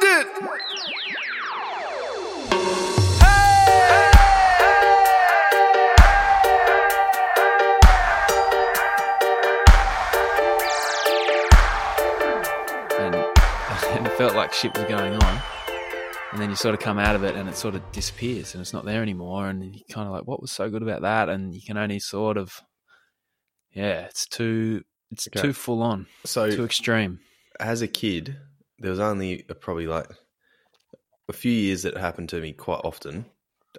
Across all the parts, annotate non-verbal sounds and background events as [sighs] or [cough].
found it! and, [laughs] and it felt like shit was going on. And then you sort of come out of it and it sort of disappears and it's not there anymore. And you kind of like, what was so good about that? And you can only sort of, yeah, it's too, it's Okay. too full on, So too extreme. as a kid, there was only probably like a few years that happened to me quite often,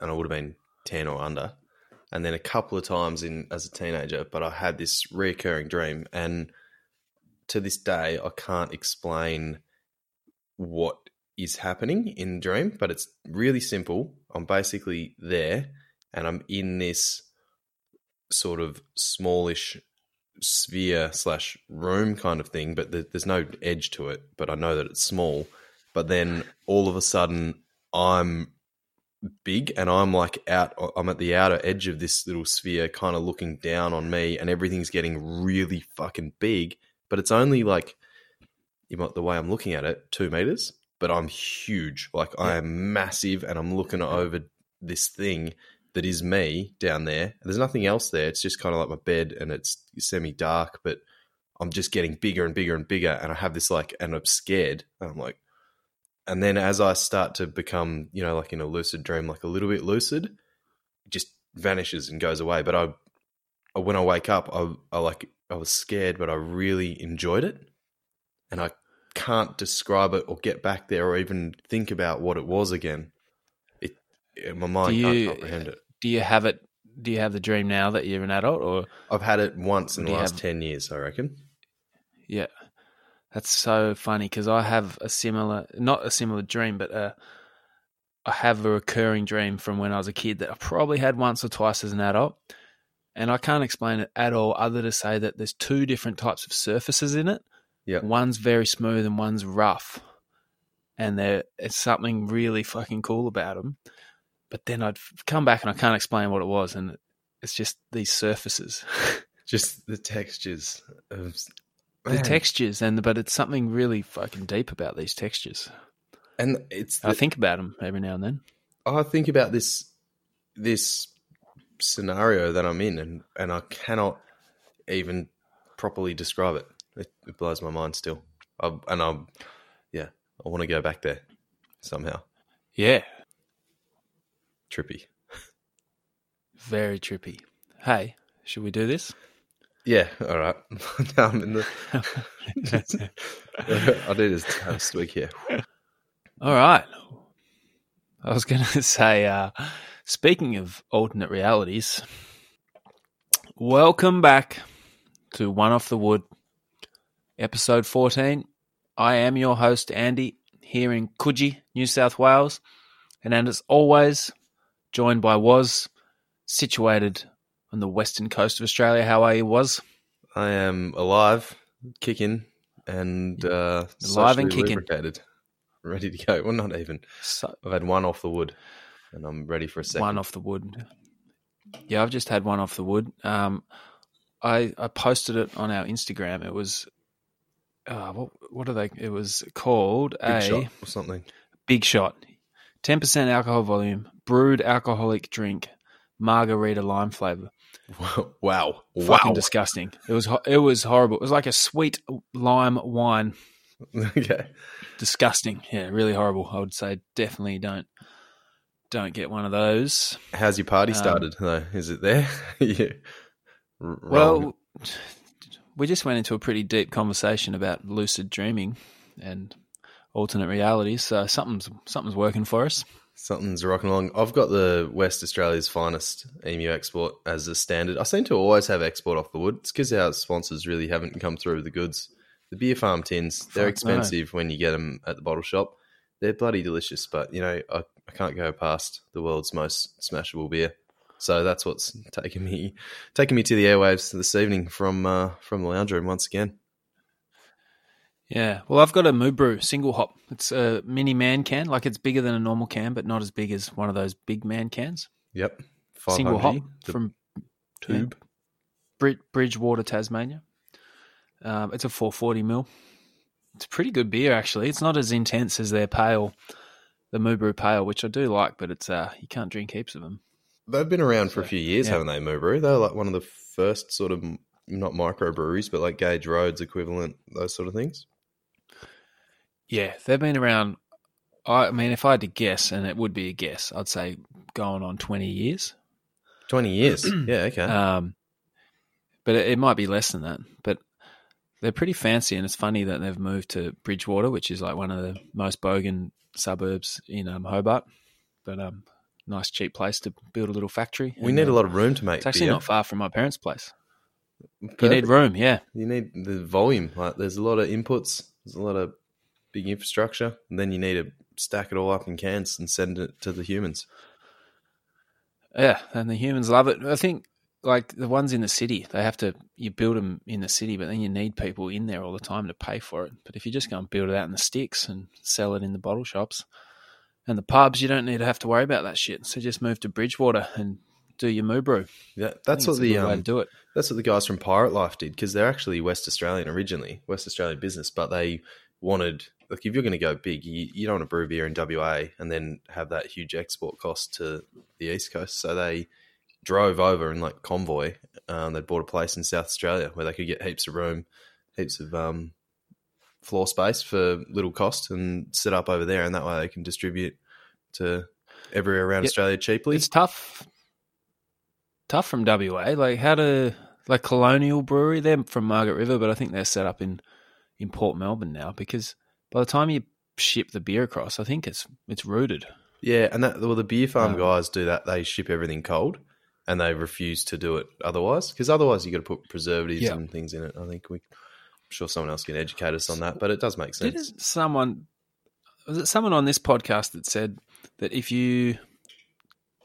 and I would have been ten or under, and then a couple of times in as a teenager. But I had this recurring dream, and to this day, I can't explain what is happening in the dream, but it's really simple. I'm basically there, and I'm in this sort of smallish sphere slash room kind of thing, but there, there's no edge to it. But I know that it's small. But then all of a sudden, I'm big and I'm like out. I'm at the outer edge of this little sphere, kind of looking down on me, and everything's getting really fucking big. But it's only like you might the way I'm looking at it, two meters. But I'm huge. Like I am massive, and I'm looking over this thing that is me down there. There's nothing else there. It's just kind of like my bed and it's semi dark, but I'm just getting bigger and bigger and bigger. And I have this like, and I'm scared. And I'm like, and then as I start to become, you know, like in a lucid dream, like a little bit lucid, it just vanishes and goes away. But I, when I wake up, I, I like, I was scared, but I really enjoyed it. And I can't describe it or get back there or even think about what it was again. It, my mind Do can't comprehend it. Do you have it? Do you have the dream now that you're an adult or? I've had it once in the last have- 10 years, I reckon. Yeah, that's so funny because I have a similar, not a similar dream, but uh, I have a recurring dream from when I was a kid that I probably had once or twice as an adult, and I can't explain it at all, other to say that there's two different types of surfaces in it. Yeah. one's very smooth and one's rough, and there it's something really fucking cool about them. But then I'd come back and I can't explain what it was, and it's just these surfaces. [laughs] Just the textures of the Man. textures and but it's something really fucking deep about these textures. And it's, I think about them every now and then. I think about this, this scenario that I'm in, and, and I cannot even properly describe it. It, it blows my mind still. I, and I'm, yeah, I want to go back there somehow. Yeah, Trippy. very trippy. Hey, should we do this? Yeah, all right. [laughs] now I'm in the. [laughs] I do this last week here. All right. I was going [laughs] to say, uh, speaking of alternate realities, welcome back to One Off the Wood, episode 14. I am your host, Andy, here in Coogee, New South Wales. And as always, joined by Was, situated on the western coast of Australia. How are you, Was? I am alive, kicking, and uh, Alive and kicking. lubricated, ready to go. Well, not even. So, I've had one off the wood, and I'm ready for a second. one off the wood. Yeah, I've just had one off the wood. Um, I I posted it on our Instagram. It was, uh, what what are they? It was called Big a shot or something. big shot, ten percent alcohol volume, brewed alcoholic drink, margarita lime flavor. Wow! [laughs] Wow! Fucking disgusting. It was ho- it was horrible. It was like a sweet lime wine. [laughs] okay. Disgusting. Yeah, really horrible. I would say definitely don't don't get one of those. How's your party Um, started? though? Is it there? [laughs] yeah. R- Well, we just went into a pretty deep conversation about lucid dreaming and alternate realities. So something's something's working for us. Something's rocking along. I've got the West Australia's finest emu export as a standard. I seem to always have export off the wood. It's because our sponsors really haven't come through with the goods. The beer farm tins, they're Fuck no. expensive when you get them at the bottle shop. They're bloody delicious, but you know, I, I can't go past the world's most smashable beer. So that's what's taking me taking me to the airwaves this evening from uh, from the lounge room once again. Yeah. Well, I've got a Moo Brew single hop. It's a mini man can, like it's bigger than a normal can, but not as big as one of those big man cans. Yep, Single hop from tube. Brid- Bridgewater, Tasmania. Um, it's a 440 mil. It's a pretty good beer actually. It's not as intense as their pale, the Brew Pale, which I do like, but it's uh you can't drink heaps of them. They've been around for a few years, yeah. haven't they, Moo Brew? They're like one of the first sort of not microbreweries, but like Gage Roads equivalent, those sort of things. Yeah, they've been around. I mean, if I had to guess, and it would be a guess, I'd say going on twenty years. Twenty years. [clears throat] yeah, okay. Um, but it, it might be less than that. But they're pretty fancy, and it's funny that they've moved to Bridgewater, which is like one of the most bogan suburbs in um, Hobart. But um, nice cheap place to build a little factory. we And, need a uh, lot of room to make It's actually beer. not far from my parents' place. You need room, yeah. You need the volume. Like, there's a lot of inputs. There's a lot of big infrastructure, and then you need to stack it all up in cans and send it to the humans. Yeah, and the humans love it. I think like the ones in the city, they have to you build them in the city, but then you need people in there all the time to pay for it. But if you just go and build it out in the sticks and sell it in the bottle shops and the pubs, you don't need to have to worry about that shit. So just move to Bridgewater and do your moo brew. Yeah, that's what the um, to do it. That's what the guys from Pirate Life did because they're actually West Australian originally, West Australian business, but they wanted like if you're going to go big, you, you don't want to brew beer in WA and then have that huge export cost to the East Coast. So they drove over in like convoy. Um, they bought a place in South Australia where they could get heaps of room, heaps of um, floor space for little cost, and set up over there, and that way they can distribute to everywhere around Yep. Australia cheaply. It's tough, tough from WA. Like how to like Colonial Brewery. They're from Margaret River, but I think they're set up in in Port Melbourne now because by the time you ship the beer across, I think it's it's rooted. Yeah, and that well, the beer farm Um, guys do that. They ship everything cold, and they refuse to do it otherwise because otherwise you got to put preservatives Yeah. and things in it. I think we, I'm sure someone else can educate us on that, but it does make sense. Didn't someone was it someone on this podcast that said that if you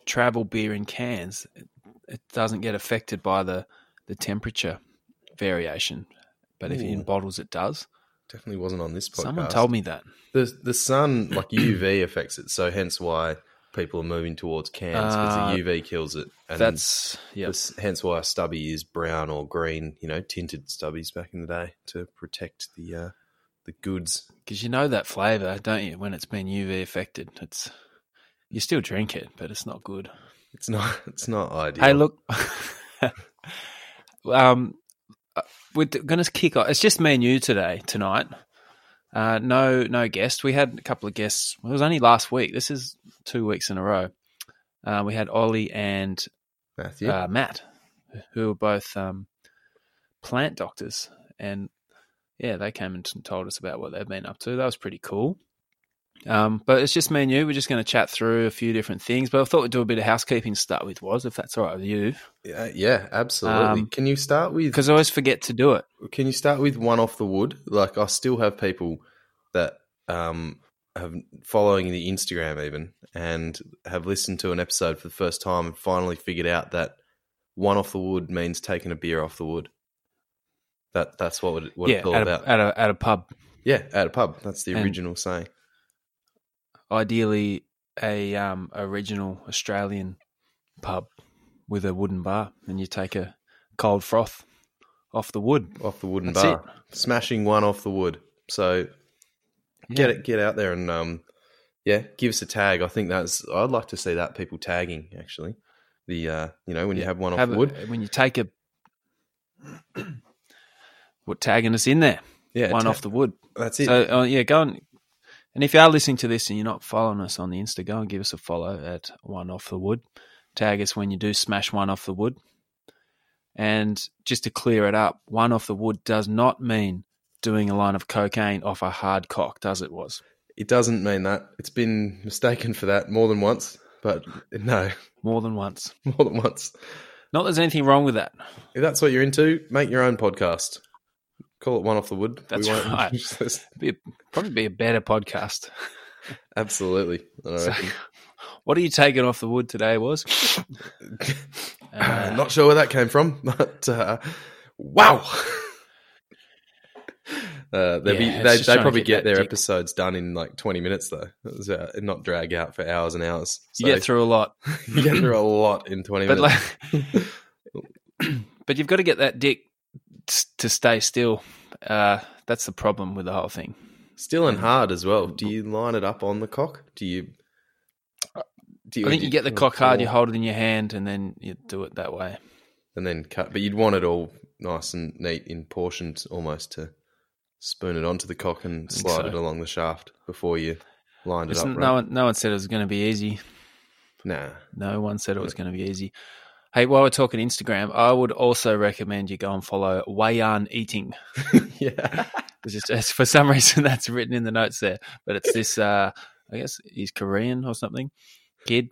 travel beer in cans, it, it doesn't get affected by the the temperature variation, but if in bottles it does. Definitely wasn't on this podcast. Someone told me that. the the sun like UV affects it, so hence why people are moving towards cans because Uh, the UV kills it. And That's yeah. hence why stubby is brown or green. You know, tinted stubbies back in the day to protect the uh, the goods. Because you know that flavour, don't you? When it's been UV affected, it's you still drink it, but it's not good. It's not [laughs] it's not ideal. Hey, look, [laughs] um, we're going to kick off. It's just me and you today, tonight. Uh, no, no guest. We had a couple of guests. It was only last week. This is two weeks in a row. Uh, we had Ollie and Matthew. uh, Matt, who were both um, plant doctors, and yeah, they came and told us about what they've been up to. That was pretty cool. Um, but it's just me and you. We're just going to chat through a few different things. But I thought we'd do a bit of housekeeping to start with, was if that's all right with you, Yeah, yeah, absolutely. Um, can you start with because I always forget to do it. Can you start with one off the wood? Like I still have people that um have following the Instagram even and have listened to an episode for the first time and finally figured out that one off the wood means taking a beer off the wood. That that's what it, what yeah, it's all at about. a, at a at a pub. yeah, at a pub. That's the And- original saying. Ideally, a um original Australian pub with a wooden bar, and you take a cold froth off the wood. Off the wooden That's bar. Smashing one off the wood. So get it get out there and um yeah give us a tag i think that's i'd like to see that people tagging actually the uh you know when you have one off Have the a- wood when you take a. [clears throat] What tagging us in there? yeah one ta- off the wood. that's it So uh, yeah, go and and if you are listening to this and you're not following us on the Insta, go and give us a follow at one off the wood. Tag us when you do smash one off the wood. And just to clear it up, one off the wood does not mean doing a line of cocaine off a hard cock, does it? Was it doesn't mean that it's been mistaken for that more than once but [laughs] no more than once. more than once Not that there's anything wrong with that. if that's what you're into make your own podcast call it one off the wood That's right. Be probably be a better podcast. [laughs] absolutely So, what are you taking off the wood today? Was [laughs] Uh, not sure where that came from, [laughs] but uh, wow. Uh, they'll be, they they probably get get their dick. episodes done in like 20 minutes, though. Was, uh, not drag out for hours and hours. So you get through a lot. you get through a lot in 20 but minutes. like, [clears throat] but you've got to get that dick to stay still Uh, that's the problem with the whole thing. Still and hard as well. Do you line it up on the cock? Do you? Do I think do you get the cock hard, you hold it in your hand, and then you do it that way. and then cut. But you'd want it all nice and neat in portions, almost to spoon it onto the cock and slide so. it along the shaft before you lined it Listen, up. no one, no one said it was going to be easy. Nah, No one said it was going to be easy. Hey, while we're talking Instagram, I would also recommend you go and follow Wayan Eating. [laughs] [laughs] yeah, It's just, for some reason, [laughs] that's written in the notes there. But it's this, uh, I guess he's Korean or something, kid.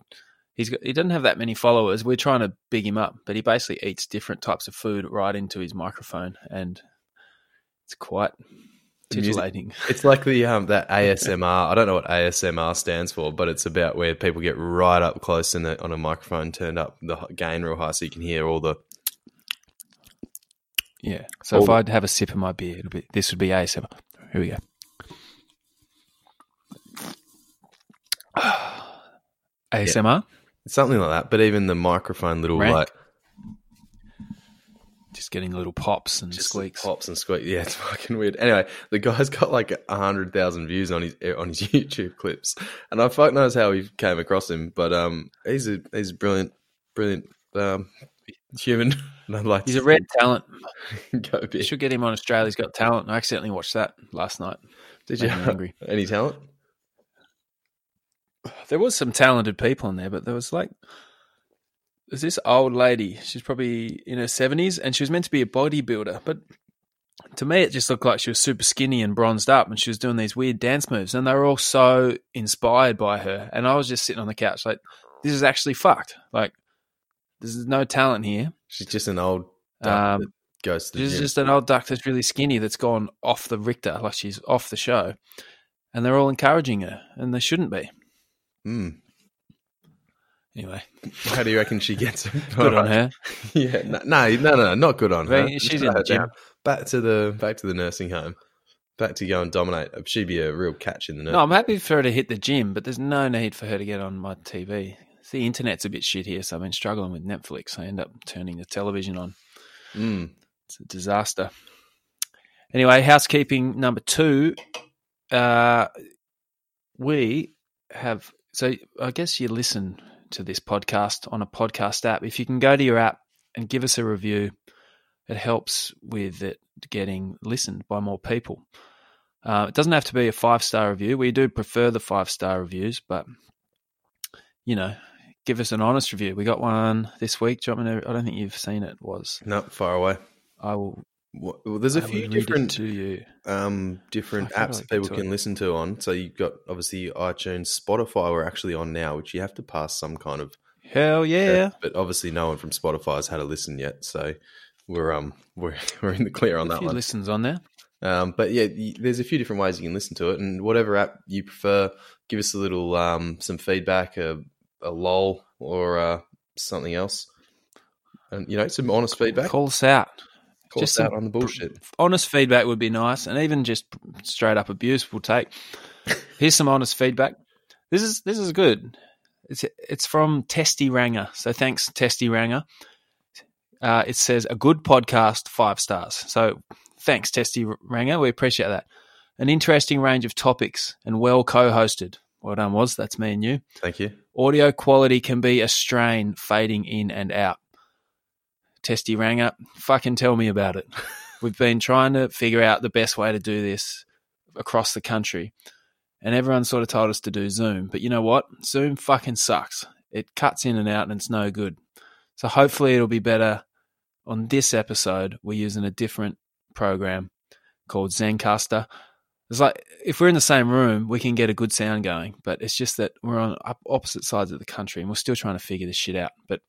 He's got, he doesn't have that many followers. We're trying to big him up, but he basically eats different types of food right into his microphone, and it's quite The music- [laughs] it's like the um that ASMR. I don't know what ASMR stands for, but it's about where people get right up close in a, on a microphone, turned up the gain real high, so you can hear all the. Yeah. So if Oh. I'd have a sip of my beer, it'll be this would be ASMR. Here we go. [sighs] ASMR. Something like that, but even the microphone little Rank. like Just getting little pops and just squeaks. pops and squeaks. Yeah, it's [laughs] fucking weird. Anyway, the guy's got like a hundred thousand views on his [laughs] on his YouTube clips, and I fuck knows how we came across him, but um, he's a he's a brilliant, brilliant um human. [laughs] And I'd like He's a red talent. go You big. should get him on Australia's Got Talent. I accidentally watched that last night. Did you Made angry. any talent? There was some talented people in there, but there was like there's this old lady. She's probably in her seventies, and she was meant to be a bodybuilder, but to me, it just looked like she was super skinny and bronzed up, and she was doing these weird dance moves, and they were all so inspired by her. And I was just sitting on the couch, like, this is actually fucked. Like, there's no talent here. She's just an old duck Um, goes She's gym. just an old duck that's really skinny that's gone off the Richter, like she's off the show, and they're all encouraging her, and they shouldn't be. Mm. Anyway, How do you reckon she gets it? [laughs] good on her. [laughs] Yeah, no, no, no, no, not good on her. she's in the her gym. Back to the back to the nursing home. Back to go and dominate. She'd be a real catch in the No. I'm happy for her to hit the gym, but there's no need for her to get on my TV. The internet's a bit shit here, so I've been struggling with Netflix. I end up turning the television on. Mm. It's a disaster. Anyway, housekeeping number two. Uh, we have, so I guess you listen to this podcast on a podcast app. If you can go to your app and give us a review, it helps with it getting listened by more people. Uh, it doesn't have to be a five star review. We do prefer the five star reviews, but you know, give us an honest review. We got one this week. Do you want me to? I don't think you've seen it. Was No, far away. I will. Well, there's a I few will read it different um different Fuck, how do apps that people can it? listen to on. So you've got obviously iTunes, Spotify. We're actually on now, which you have to pass some kind of. Hell yeah! But obviously, no one from Spotify has had a listen yet, so we're um [laughs] we're we're in the clear on A that few one. listens on there. Um, but yeah, there's a few different ways you can listen to it, and whatever app you prefer, give us a little um, some feedback, a, a lol or uh, something else, and you know some honest feedback. Call us out. Call just us out on the bullshit. Honest feedback would be nice, and even just straight up abuse we'll take. [laughs] Here's some honest feedback. This is this is good. It's it's from Testy Ranger. So thanks, Testy Ranger. Uh, it says a good podcast, five stars. So thanks, Testy Ranger. We appreciate that. An interesting range of topics and well co-hosted. Well done, was that's me and you. Thank you. Audio quality can be a strain, fading in and out. Testy rang up, fucking tell me about it. [laughs] We've been trying to figure out the best way to do this across the country, and everyone sort of told us to do Zoom. But you know what? Zoom fucking sucks. It cuts in and out, and it's no good. So hopefully, it'll be better. On this episode, we're using a different program called Zencastr. It's like if we're in the same room, we can get a good sound going, but it's just that we're on opposite sides of the country and we're still trying to figure this shit out. But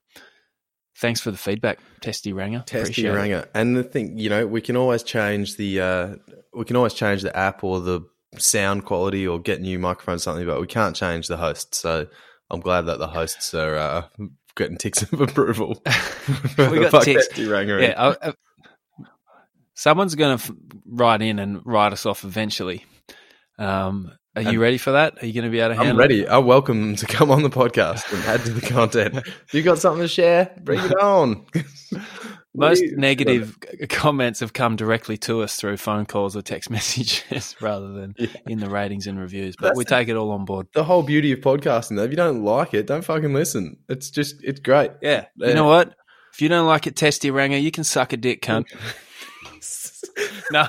thanks for the feedback, Testy Ranger. Testy. Ranger. And the thing, you know, we can always change the uh, we can always change the app or the sound quality or get new microphones something, but we can't change the host. So I'm glad that the hosts are uh, getting ticks of approval. [laughs] We [laughs] got ticks. Yeah, I, I, someone's going to f- write in and write us off eventually. Um, are you ready for that? Are you going to be able to handle I'm ready. I oh, welcome them to come on the podcast and add to the content. If you got something to share, bring it on. [laughs] most negative comments have come directly to us through phone calls or text [laughs] messages rather than Yeah. in the ratings and reviews. But That's we take it all on board. The whole beauty of podcasting, though, if you don't like it, don't fucking listen. It's just, it's great. Yeah. Yeah. You know what? If you don't like it, testy ranger, you can suck a dick, cunt. [laughs] no.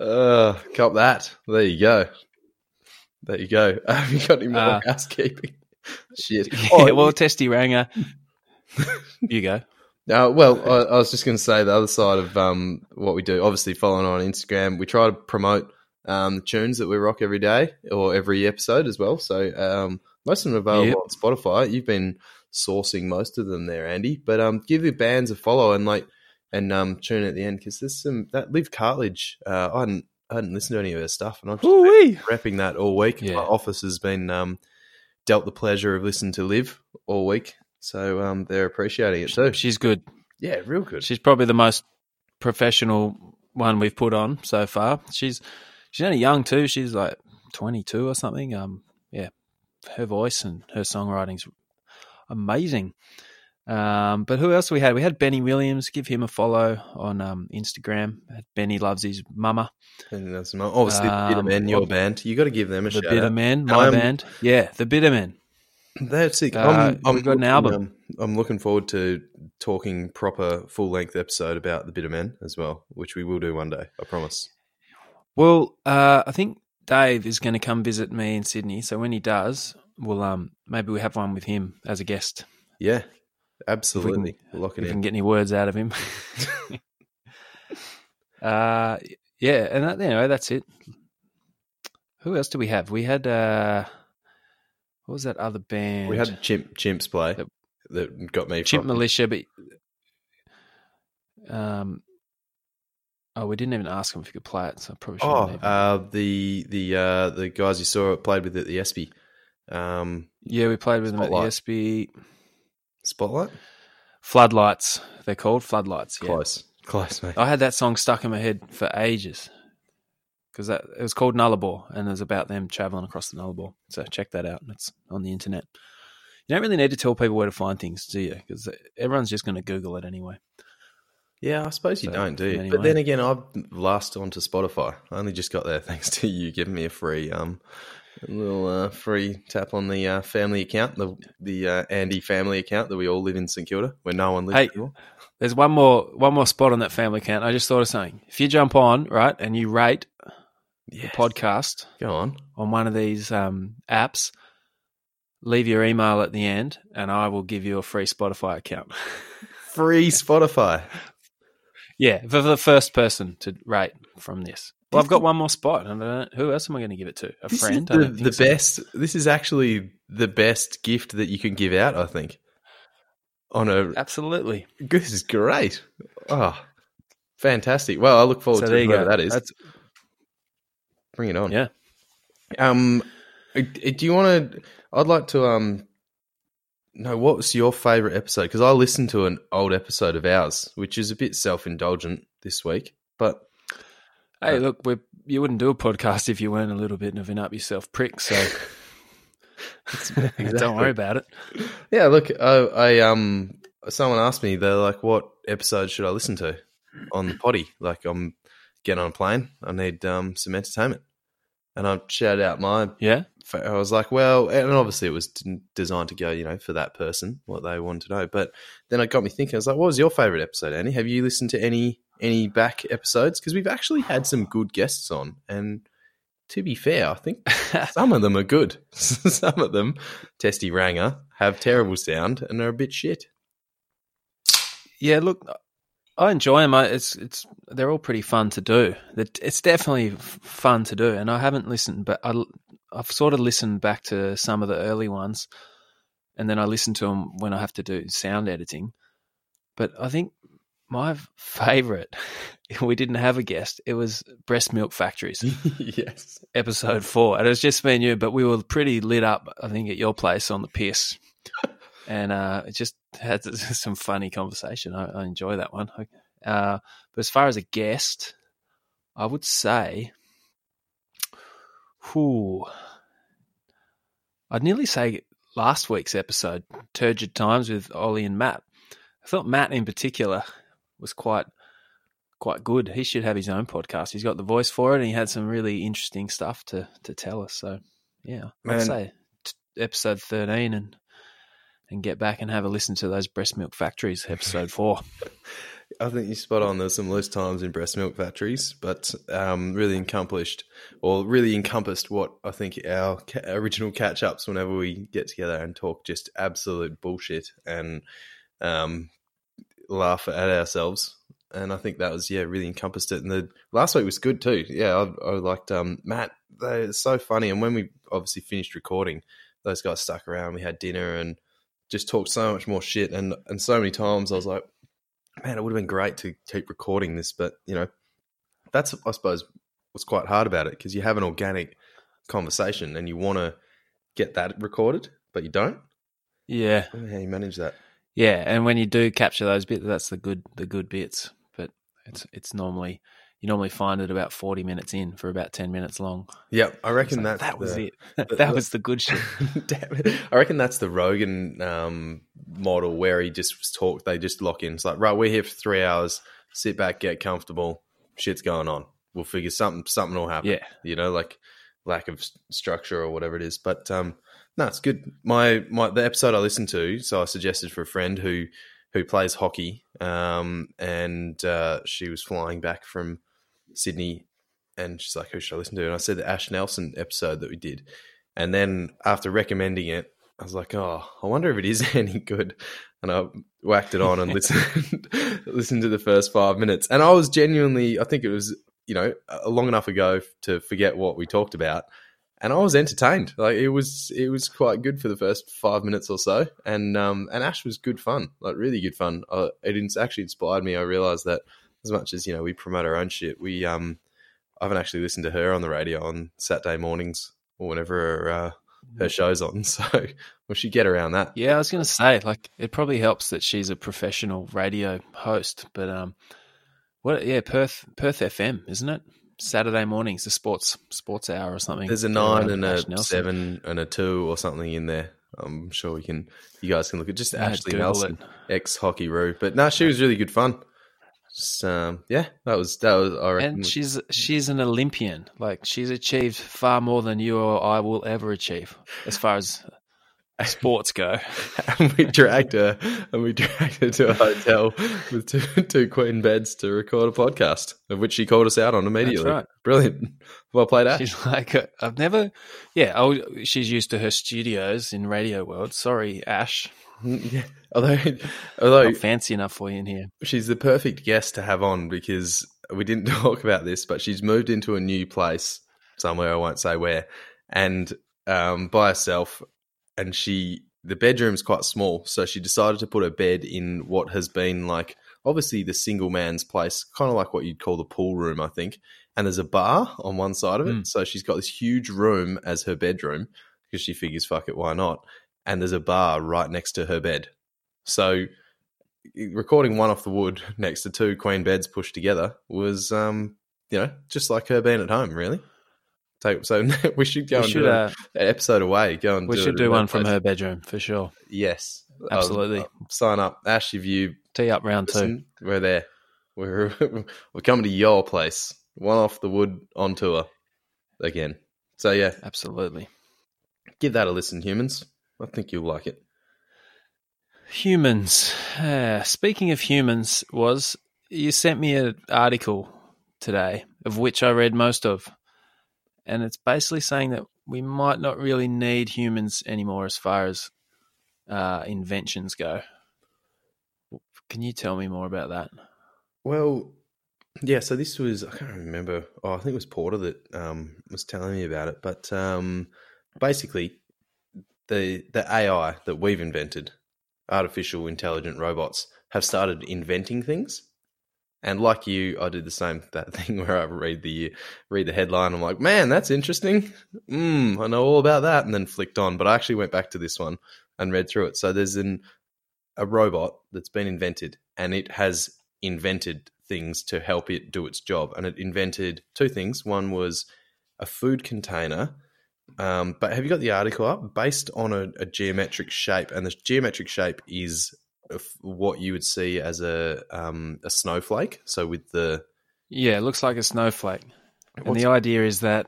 Uh, cop that. There you go. There you go. [laughs] Have you got any more Uh, housekeeping? [laughs] Shit. Yeah, Oh, well, testy ranger. [laughs] you go. Uh, well, I, I was just going to say the other side of um, what we do. Obviously, following on Instagram, we try to promote um, the tunes that we rock every day or every episode as well. So um, most of them are available Yep. on Spotify. You've been sourcing most of them there, Andy. But um, give the bands a follow and like and um, tune at the end because there's some that Liv Cartledge. Uh, I hadn't I hadn't listened to any of her stuff, and I've just Ooh-wee. repping that all week. Yeah. My office has been um, dealt the pleasure of listening to Liv all week, so um, they're appreciating it too. She's good. Yeah, real good. She's probably the most professional one we've put on so far. She's she's only young too. She's like twenty two or something. Um, yeah, her voice and her songwriting's amazing. Um, but who else we had? We had Benny Williams. Give him a follow on um, Instagram. Benny loves his mama. And that's my, obviously the Bitter Um, Men, your band. You got to give them a The shout The Bitter out. Men, my Um, band. Yeah, the Bitter Men. That's sick. Uh, we've got an album. um, I'm looking forward to talking proper full length episode about the Bitter Men as well, which we will do one day. I promise. Well, uh, I think Dave is going to come visit me in Sydney. So when he does, we'll um maybe we have one with him as a guest. Yeah, absolutely. We'll lock If it we in. can get any words out of him. [laughs] uh, yeah, and that, anyway, that's it. Who else do we have? We had uh, what was that other band? We had Chimp Chimps play Yep. that got me. Chimp from- Militia, but um, oh, we didn't even ask him if he could play it, so I probably should. Oh, have uh, the the uh, the guys you saw played with at the ESPY. Um, yeah, we played with them at the Espy Spotlight. Floodlights. They're called Floodlights. Yeah. Close, close, mate. I had that song stuck in my head for ages because that it was called Nullarbor and it was about them traveling across the Nullarbor. So check that out. It's on the internet. You don't really need to tell people where to find things, do you? Because everyone's just going to Google it anyway. Yeah, I suppose you So, don't, do you? anyway. But then again, I've last onto Spotify. I only just got there [laughs] thanks to you giving me a free um a little uh, free tap on the uh, family account, the the uh, Andy family account that we all live in St Kilda, where no one lives Hey. anymore. There's one more one more spot on that family account. I just thought of something. If you jump on right and you rate the podcast Go on. on one of these um, apps, leave your email at the end, and I will give you a free Spotify account. [laughs] Free Spotify. Yeah, for the first person to rate from this. Well, I've got one more spot. and who else am I going to give it to? A This friend? the, the so. best. This is actually the best gift that you can give out. I think. On a Absolutely. this is great. Oh, fantastic. Well, I look forward So to go. that is. That's, Bring it on. yeah. Um, uh, do you want to? I'd like to. Um, know what was your favorite episode? Because I listened to an old episode of ours, which is a bit self-indulgent this week, but Hey, look, we you wouldn't do a podcast if you weren't a little bit of an up yourself prick. So [laughs] [laughs] don't worry about it. yeah. Look, I, I um, someone asked me, they're like, "What episode should I listen to on the potty?" Like, I'm getting on a plane, I need um some entertainment, and I shouted out my Yeah. I was like, well, and obviously it was designed to go, you know, for that person, what they wanted to know. But then it got me thinking. I was like, what was your favorite episode, Annie? Have you listened to any any back episodes? Because we've actually had some good guests on, and to be fair, I think [laughs] some of them are good. [laughs] some of them, Testy Ranger, have terrible sound and are a bit shit. Yeah, look, I enjoy them. I, it's it's they're all pretty fun to do. It's definitely fun to do, and I haven't listened, but I, I've sort of listened back to some of the early ones, and then I listen to them when I have to do sound editing. But I think my favorite, [laughs] we didn't have a guest. It was Breast Milk Factories, [laughs] yes. episode four, and it was just me and you. But we were pretty lit up, I think, at your place on the piss. [laughs] and uh, it just had some funny conversation. I, I enjoy that one. Uh, but as far as a guest, I would say, whew, I'd nearly say last week's episode, Turgid Times with Ollie and Matt. I thought Matt in particular was quite quite good. He should have his own podcast. He's got the voice for it, and he had some really interesting stuff to to tell us. So yeah, I'd say t- episode thirteen and and get back and have a listen to those breast milk factories episode [laughs] four. I think you're spot on. There's some loose times in breast milk factories, but um, really accomplished or really encompassed what I think our ca- original catch ups whenever we get together and talk just absolute bullshit and um, laugh at ourselves. And I think that was yeah really encompassed it. And the last week was good too. Yeah, I, I liked um, Matt. They're so funny. And when we obviously finished recording, those guys stuck around. We had dinner and just talked so much more shit. And and so many times I was like, man, it would have been great to keep recording this, but you know, that's I suppose what's quite hard about it because you have an organic conversation and you want to get that recorded, but you don't. Yeah, how you manage that. Yeah, and when you do capture those bits, that's the good the good bits. But it's it's normally you normally find it about forty minutes in for about ten minutes long. Yeah, I reckon like, that's that was the- it. [laughs] [laughs] that the- was the good shit. [laughs] Damn it. I reckon that's the Rogan um, model where he just talk. They just lock in. It's like, right, we're here for three hours. Sit back, get comfortable. Shit's going on. We'll figure something. Something will happen. Yeah. you know, like lack of structure or whatever it is. But um, no, it's good. My my the episode I listened to, so I suggested for a friend who who plays hockey, um, and uh, she was flying back from Sydney, and she's like, "Who should I listen to?" And I said the Ash Nelson episode that we did, and then after recommending it, I was like, "Oh, I wonder if it is [laughs] any good." And I whacked it on and [laughs] listened [laughs] listened to the first five minutes, and I was genuinely, I think it was you know a long enough ago to forget what we talked about, and I was entertained. Like it was it was quite good for the first five minutes or so, and um and Ash was good fun, like really good fun. Uh, it actually inspired me. I realized that as much as you know we promote our own shit, we um I haven't actually listened to her on the radio on Saturday mornings or whenever her, uh, her show's on. [laughs] So we should get around that. Yeah, I was going to say, like, it probably helps that she's a professional radio host. But um, what? Yeah, Perth, Perth FM, isn't it? Saturday mornings, the sports sports hour or something. There's a nine and a Nelson. seven and a two or something in there. I'm sure we can. You guys can look at just Yeah, Ashley Google Nelson, ex hockey roo. But no, she was really good fun. Just, um, yeah, that was that was. I reckon. And she's she's an Olympian. Like she's achieved far more than you or I will ever achieve, as far as sports go. [laughs] and we dragged her and we dragged her to a hotel with two, [laughs] two queen beds to record a podcast, of which she called us out on immediately. right. Brilliant. Well played, Ash. She's like, uh, I've never, yeah. Oh, she's used to her studios in radio world. Sorry, Ash, [laughs] yeah. Although, although not fancy enough for you in here. she's the perfect guest to have on because we didn't talk about this, but she's moved into a new place somewhere. I won't say where, and um, by herself. And she, the bedroom's quite small, so she decided to put her bed in what has been like obviously the single man's place, kind of like what you'd call the pool room, I think. And there's a bar on one side of it, Mm. so she's got this huge room as her bedroom because she figures, fuck it, why not? And there's a bar right next to her bed, so recording one off the wood next to two queen beds pushed together was, um, you know, just like her being at home, really. Take, so [laughs] we should go We and should, do uh, an episode away. Go and we do should do one from her bedroom for sure. Yes, Absolutely. I'll- I'll sign up, Ash. If you Tee up round two. we're there. We're [laughs] we're coming to your place. One off the wood on tour again. So yeah, Absolutely. give that a listen, humans. I think you'll like it. Humans. Uh, speaking of humans, was you sent me an article today of which I read most of, and it's basically saying that we might not really need humans anymore as far as uh, inventions go. Can you tell me more about that? Well, yeah. So this was I can't remember. Oh, I think it was Porter that um, was telling me about it. But um, basically, the the AI that we've invented, artificial intelligent robots, have started inventing things. And like you, I did the same [laughs] that thing where I read the read the headline. I'm like, man, that's interesting. Mm, I know all about that, and then flicked on. But I actually went back to this one and read through it. So there's an a robot that's been invented, and it has invented things to help it do its job. And it invented two things. One was a food container Um, but have you got the article up? Based on a, a geometric shape, and the geometric shape is what you would see as a um, a snowflake. So with the Yeah, it looks like a snowflake. And What's- the idea is that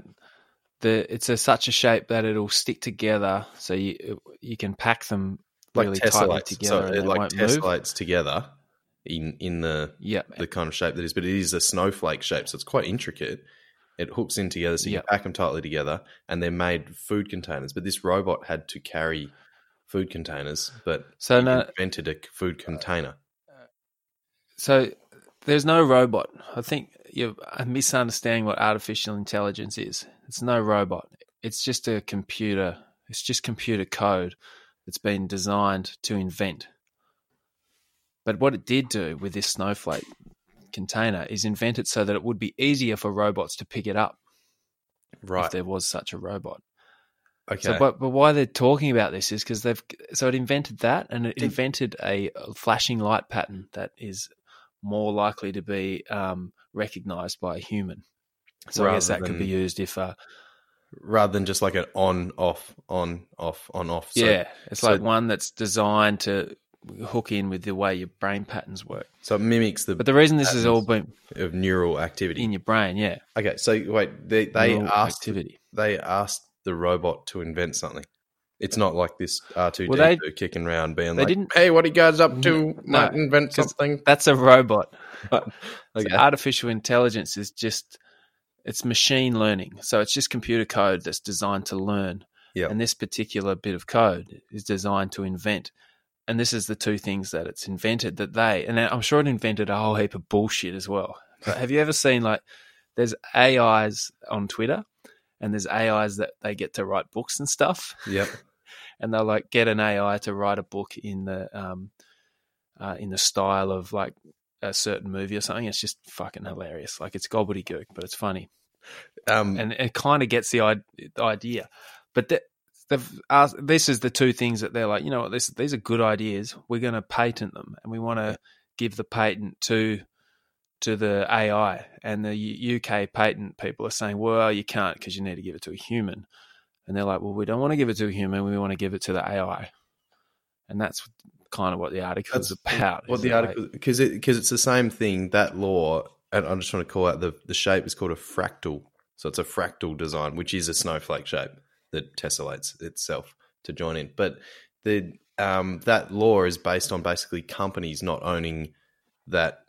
the it's a, such a shape that it'll stick together, so you you can pack them like really tightly together. so and it like won't move. tessellates together in in the Yeah, the kind of shape that is, but it is a snowflake shape, so it's quite intricate. It hooks in together, so you Yep. pack them tightly together, and they're made food containers. But this robot had to carry food containers, but So no, invented a food uh, container. Uh, so there's no robot. I think you're uh, misunderstanding what artificial intelligence is. It's no robot. It's just a computer. It's just computer code that's been designed to invent. But what it did do with this snowflake container is invent it so that it would be easier for robots to pick it up Right. if there was such a robot. Okay. So, but but why they're talking about this is because they've so it invented that and it invented a, flashing light pattern that is more likely to be um, recognized by a human. So I guess Rather that could be used if, uh, Rather than just like an on off on off on off. So, yeah, it's so- like one that's designed to hook in with the way your brain patterns work. So it mimics the But the reason this has all been of neural activity. in your brain, yeah, okay, so wait, they they neural asked activity. they asked the robot to invent something. It's not like this R two well, D two kicking around being they like, didn't- "Hey, what you guys up to? Mm-hmm. No, Might invent something." That's a robot. [laughs] Okay. So artificial intelligence is just it's machine learning. So it's just computer code that's designed to learn. Yep. And this particular bit of code is designed to invent. And this is the two things that it's invented that they and I'm sure it invented a whole heap of bullshit as well. But have you ever seen like there's AIs on Twitter and there's AIs that they get to write books and stuff Yep. [laughs] and they'll like get an AI to write a book in the um uh, in the style of like a certain movie or something. It's just fucking hilarious. Like it's gobbledygook, but it's funny, Um, and it kind of gets the, the idea. But the, they've asked, this is the two things that they're like, you know what, this, these are good ideas. We're going to patent them, and we want to give the patent to to the AI. And the UK patent people are saying, well, you can't because you need to give it to a human. And they're like, well, we don't want to give it to a human. We want to give it to the AI. And that's kind of what the article is about. what the article because it because it's the same thing. That law, and I'm just trying to call out the the shape is called a fractal. So it's a fractal design, which is a snowflake shape that tessellates itself to join in. But the um, that law is based on basically companies not owning that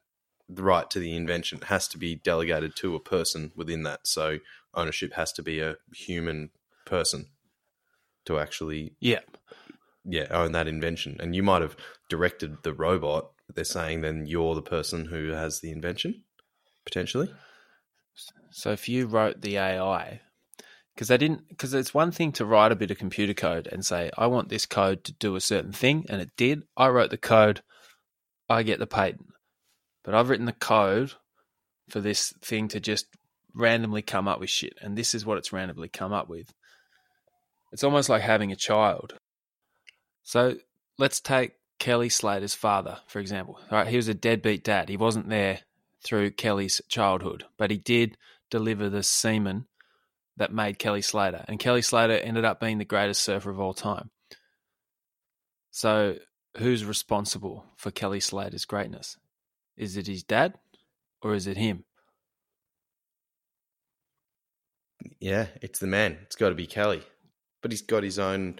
the right to the invention has to be delegated to a person within that. So ownership has to be a human person to actually yeah. yeah, own that invention. And you might have directed the robot, but they're saying then you're the person who has the invention, potentially. So if you wrote the AI, because they didn't, because it's one thing to write a bit of computer code and say, I want this code to do a certain thing, and it did. I wrote the code, I get the patent. But I've written the code for this thing to just randomly come up with shit, and this is what it's randomly come up with. It's almost like having a child. So let's take Kelly Slater's father, for example. All right, he was a deadbeat dad. He wasn't there through Kelly's childhood, but he did deliver the semen that made Kelly Slater. And Kelly Slater ended up being the greatest surfer of all time. So, who's responsible for Kelly Slater's greatness? Is it his dad or is it him? Yeah, it's the man. It's got to be Kelly, but he's got his own.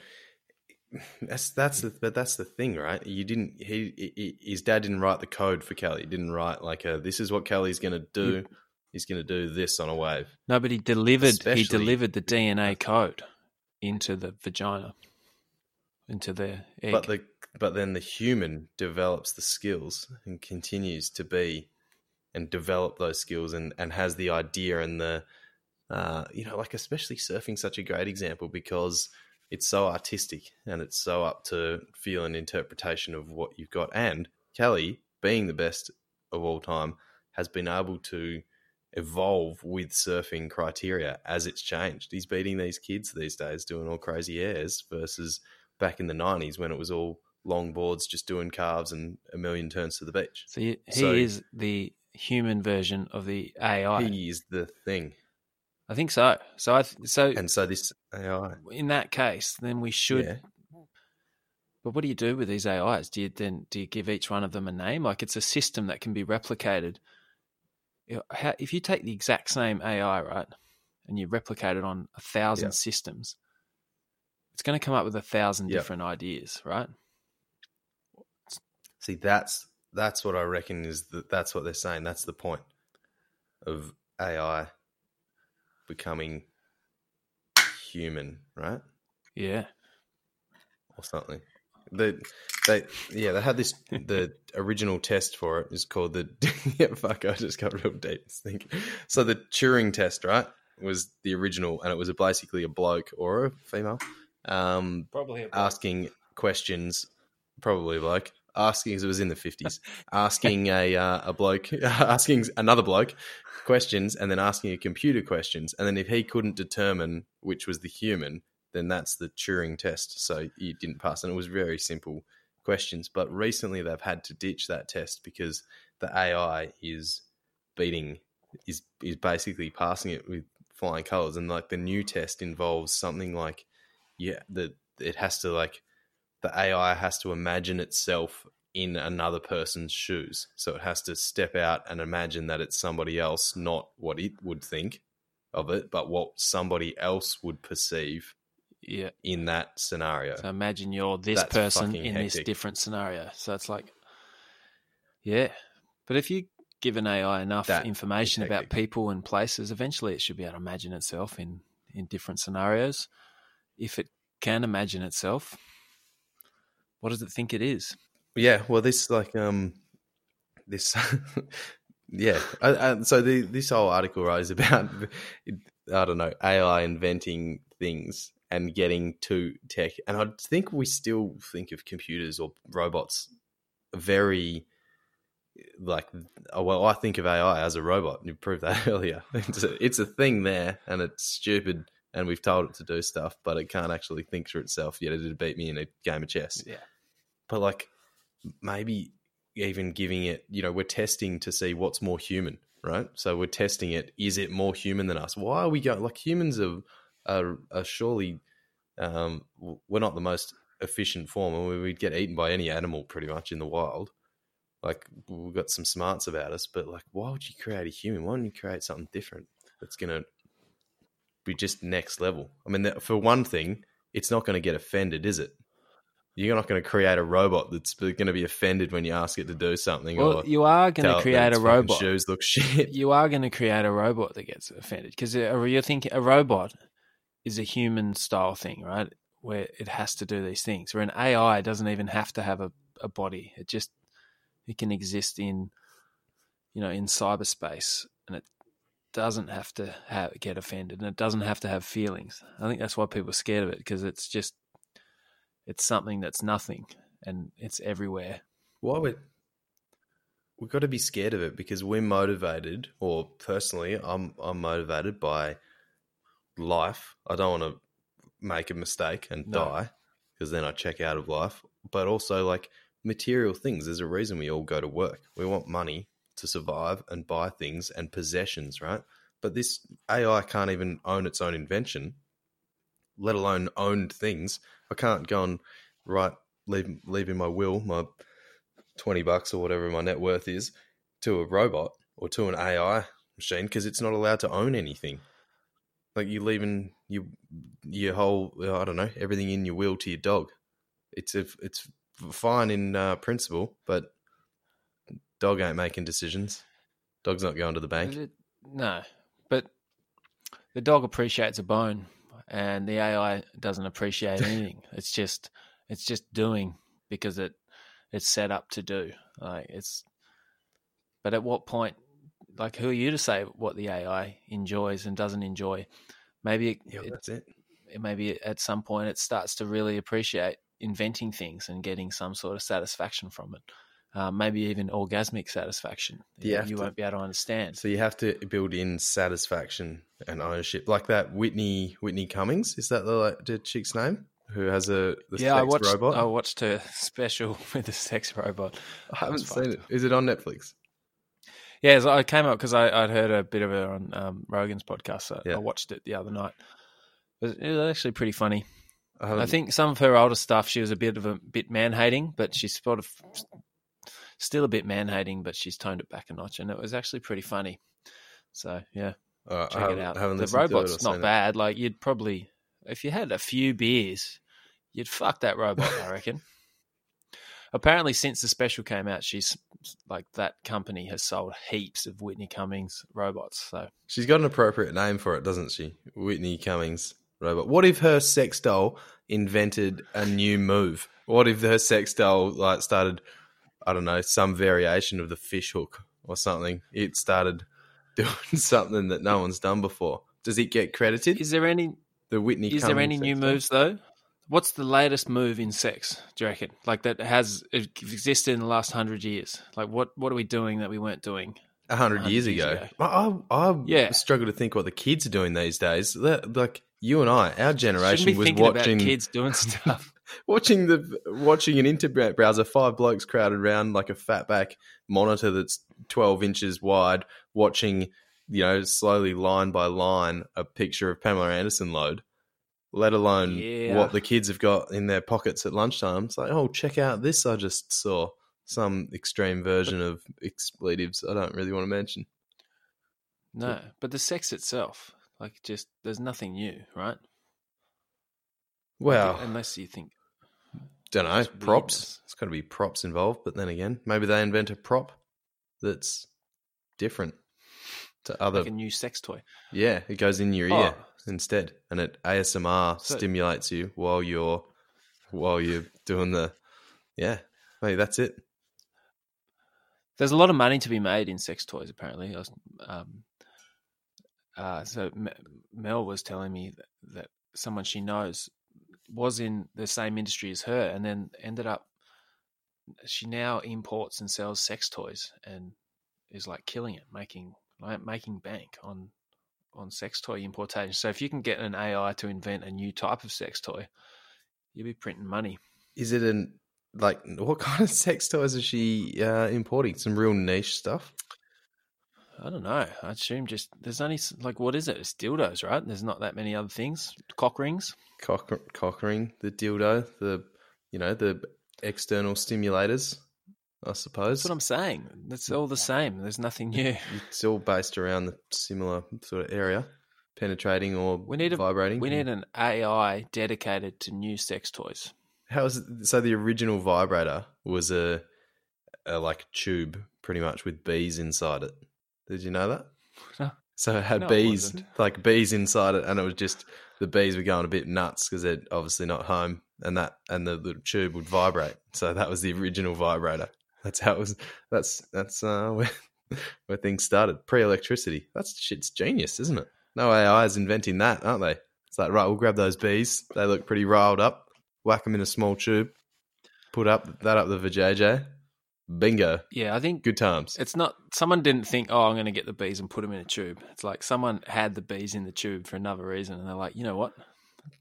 That's that's the but that's the thing, right? You didn't. He, he his dad didn't write the code for Kelly. He didn't write like a, this is what Kelly's going to do. He's going to do this on a wave. No, but he delivered he delivered the DNA code into the vagina, into the egg. But the but then the human develops the skills and continues to be and develop those skills and and has the idea and the uh, you know like especially surfing such a great example because it's so artistic and it's so up to feel and interpretation of what you've got and Kelly being the best of all time has been able to evolve with surfing criteria as it's changed. He's beating these kids these days doing all crazy airs versus back in the 90s when it was all long boards just doing carves and a million turns to the beach. so he, he so- is the human version of the AI. He is the thing. I think so. So I th- so And so this AI, in that case, then we should. yeah, But what do you do with these AIs? Do you then do you give each one of them a name? Like it's a system that can be replicated. You know, how, if you take the exact same AI, right, and you replicate it on a thousand Yeah. systems, it's going to come up with a thousand Yeah. different ideas, right? See that's that's what I reckon is that that's what they're saying. That's the point of AI becoming human, right? Yeah. or something. The they yeah they had this the original test for it is called the [laughs] yeah fuck I just got real deep think So the Turing test right was the original and it was a, basically a bloke or a female um, Probably asking questions probably a bloke asking it was in the fifties [laughs] asking a uh, a bloke [laughs] asking another bloke questions and then asking a computer questions and then if he couldn't determine which was the human then that's the Turing test. So you didn't pass, and it was very simple questions. But recently they've had to ditch that test because the AI is beating is is basically passing it with flying colors, and like the new test involves something like yeah, the it has to like the AI has to imagine itself in another person's shoes. So it has to step out and imagine that it's somebody else, not what it would think of it, but what somebody else would perceive Yeah. in that scenario. So imagine you're this That's person in this different scenario. So it's like, yeah. But if you give an AI enough That information about people and places, eventually it should be able to imagine itself in, in different scenarios. If it can imagine itself, what does it think it is? Yeah, well, this like um, this [laughs] yeah. I, I, so the this whole article right is about [laughs] I don't know AI inventing things and getting to tech, and I think we still think of computers or robots very like oh, well I think of AI as a robot. You proved that [laughs] earlier. It's a, it's a thing there, and it's stupid. And we've told it to do stuff, but it can't actually think for itself. Yet it'd beat me in a game of chess. Yeah. but like maybe even giving it you know we're testing to see what's more human right so we're testing it is it more human than us why are we going like humans are are, are surely um we're not the most efficient form and we- we'd get eaten by any animal pretty much in the wild like we've got some smarts about us but like why would you create a human why don't you create something different that's gonna be just next level i mean for one thing it's not going to get offended is it you're not going to create a robot that's going to be offended when you ask it to do something. Well, you are going to create a robot. Shoes look [laughs] shit. You are going to create a robot that gets offended because uh, you're thinking a robot is a human style thing, right? Where it has to do these things. Where an AI doesn't even have to have a, a body. It just it can exist in you know in cyberspace, and it doesn't have to have, get offended, and it doesn't have to have feelings. I think that's why people are scared of it because it's just it's something that's nothing and it's everywhere. Why would we've got to be scared of it because we're motivated, or personally, I'm I'm motivated by life. I don't want to make a mistake and No. die because then I check out of life. But also like material things. There's a reason we all go to work. We want money to survive and buy things and possessions, right? But this AI can't even own its own invention, let alone owned things. I can't go and write leave leave in my will my twenty bucks or whatever my net worth is to a robot or to an AI machine because it's not allowed to own anything. Like you leaving your your whole I don't know everything in your will to your dog. It's a, it's fine in uh, principle, but dog ain't making decisions. Dog's not going to the bank. No, but the dog appreciates a bone, and the AI doesn't appreciate [laughs] anything. it's just it's just doing because it it's set up to do. Like it's. But at what point, like, who are you to say what the AI enjoys and doesn't enjoy? Maybe it, Yeah, it- that's it. maybe at some point it starts to really appreciate inventing things and getting some sort of satisfaction from it. Uh, maybe even orgasmic satisfaction. You you to- won't be able to understand. So you have to build in satisfaction and ownership, like that Whitney Whitney Cummings. Is that the, like, the chick's name who has a the yeah, I sex watched. robot? I watched her [laughs] special [laughs] with the sex robot. I haven't seen fucked. it. Is it on Netflix? Yeah, so I came up because I'd heard a bit of it on um, Rogan's podcast. So Yeah. I watched it the other night. It was, it was actually pretty funny. I, I think some of her older stuff, she was a bit of a bit man hating, but she's sort of still a bit man hating, but she's toned it back a notch, and it was actually pretty funny. So yeah, check it out. The listened to it or robot's not it. bad. Like you'd probably, if you had a few beers, you'd fuck that robot. I reckon. [laughs] Apparently, since the special came out, she's like that company has sold heaps of Whitney Cummings robots. So She's got an appropriate name for it, doesn't she? Whitney Cummings robot. What if her sex doll invented a new move? What if her sex doll like started, I don't know, some variation of the fish hook or something? It started [laughs] doing something that no one's done before. Does it get credited? is there any the Whitney. is there any new doll? moves though? What's the latest move in sex? Do you reckon? Like that has existed in the last hundred years? Like what what are we doing that we weren't doing? A hundred years years ago. ago. I, I, Yeah. struggle to think what the kids are doing these days. Like you and I, our generation was watching kids doing [laughs] stuff. Watching the watching an internet browser, five blokes crowded around like a fatback monitor that's twelve inches wide, watching you know slowly line by line a picture of Pamela Anderson load. Let alone Yeah. what the kids have got in their pockets at lunchtime. It's like, oh, check out this! I just saw some extreme version of expletives. I don't really want to mention. No, but the sex itself, like, just there's nothing new, right? Well, unless you think don't know it's props. It's got to be props involved. But then again, maybe they invent a prop that's different to other. like a new sex toy. Yeah, it goes in your Oh. ear instead, and it ASMR So- stimulates you while you're while you're doing the. Yeah, maybe that's it. There's a lot of money to be made in sex toys. Apparently, I was, um, uh, so Mel was telling me that, that someone she knows was in the same industry as her, and then ended up. She now imports and sells sex toys, and is like killing it, making like making bank on on sex toy importation. So if you can get an AI to invent a new type of sex toy, you'll be printing money. Is it an like what kind of [laughs] sex toys is she uh, importing? Some real niche stuff. I don't know. I assume just there's only like what is it? It's dildos, right? There's not that many other things. Cock rings. Cock, cock ring, the dildo, the you know the external stimulators. I suppose That's what I'm saying. It's all the same. There's nothing new. it's all based around the similar sort of area, penetrating or We need a vibrating. we need an AI dedicated to new sex toys. How is it? So the original vibrator was a, a like tube, pretty much with bees inside it. Did you know that? [laughs] No. So it had No, bees, wasn't. like bees inside it, and it was just the bees were going a bit nuts because they're obviously not home, and that and the little tube would vibrate. So that was the original vibrator. That's how it was. That's that's uh, [laughs] where where things started. Pre electricity. That's shit's genius, isn't it? No AI is inventing that, aren't they? It's like right, we'll grab those bees. They look pretty riled up. Whack them in a small tube. Put up that up the vajayjay. Bingo. Yeah, I think Good times. it's not. Someone didn't think, oh, I'm going to get the bees and put them in a tube. It's like someone had the bees in the tube for another reason, and they're like, you know what?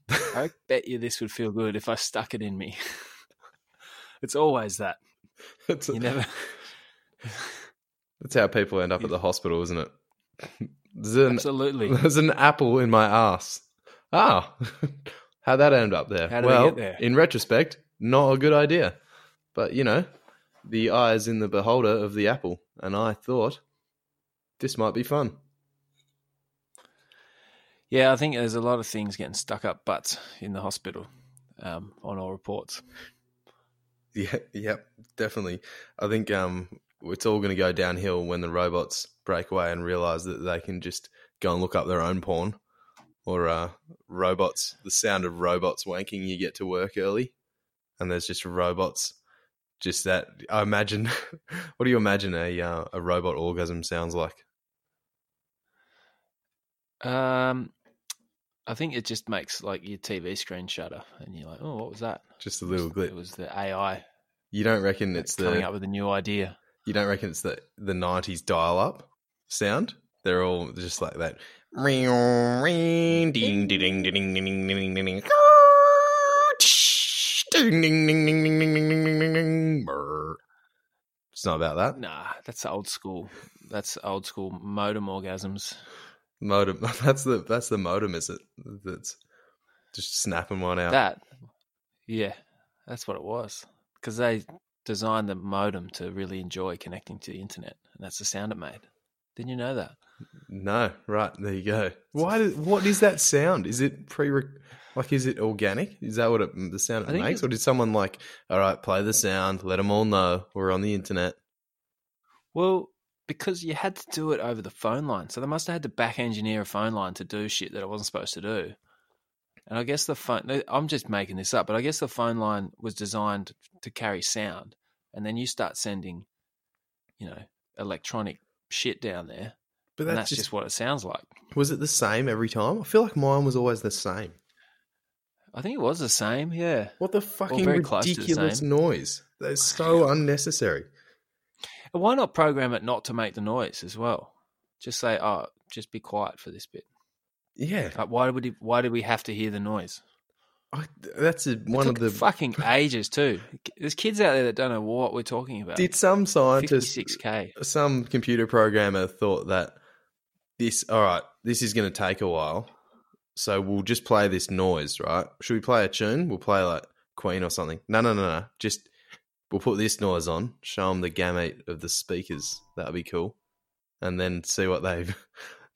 I [laughs] bet you this would feel good if I stuck it in me. [laughs] it's always that. That's, You never. [laughs] that's how people end up at the hospital, isn't it? There's an, Absolutely. there's an apple in my ass. Ah, how'd that end up there? How did they well, get there? in retrospect, not a good idea. But, you know, the eye is in the beholder of the apple. And I thought, this might be fun. Yeah, I think there's a lot of things getting stuck up butts in the hospital um, on all reports. Yeah, yep, definitely. I think um, it's all going to go downhill when the robots break away and realize that they can just go and look up their own porn, or uh, robots. The sound of robots wanking. You get to work early, and there's just robots. Just that. I imagine. [laughs] what do you imagine a uh, a robot orgasm sounds like? Um, I think it just makes like your TV screen shutter, and you're like, "Oh, what was that?" Just a little glitch. It was the AI You don't reckon it's coming the coming up with a new idea. you don't reckon it's the the nineties dial up sound? They're all just like that. Ring, ring, ding, ding, ding, ding, ding, ding, ding, ding, ding. Ding, ding, ding, ding, ding, ding, ding, ding, ding, ding, ding. Brr. It's not about that. Nah, that's old school. That's old school modem orgasms. Modem. That's the that's the modem, is it? That's just snapping one out. That, yeah, that's what it was. Because they designed the modem to really enjoy connecting to the internet, and that's the sound it made. Didn't you know that? No, right there you go. Why? Did, what is that sound? Is it pre? Like, is it organic? Is that what it, mm, the sound it makes, or did someone like, all right, play the sound, let them all know we're on the internet? Well, because you had to do it over the phone line, so they must have had to back engineer a phone line to do shit that it wasn't supposed to do. And I guess the phone, I'm just making this up, but I guess the phone line was designed to carry sound. And then you start sending, you know, electronic shit down there. But and that's, that's just, just what it sounds like. was it the same every time? I feel like mine was always the same. I think it was the same, yeah. What the fucking to the ridiculous noise? That's so [laughs] unnecessary. And Why not program it not to make the noise as well? Just say, oh, just be quiet for this bit. Yeah, Like, why would he, why do we have to hear the noise? I, that's a, one of the. fucking ages too. There's kids out there that don't know what we're talking about. Did some scientist, 56k. some computer programmer thought that this, all right, this is going to take a while, so we'll just play this noise, right? Should we play a tune? We'll play like Queen or something. No, no, no, no. Just we'll put this noise on, show them the gamut of the speakers. That'll be cool, and then see what they. [laughs]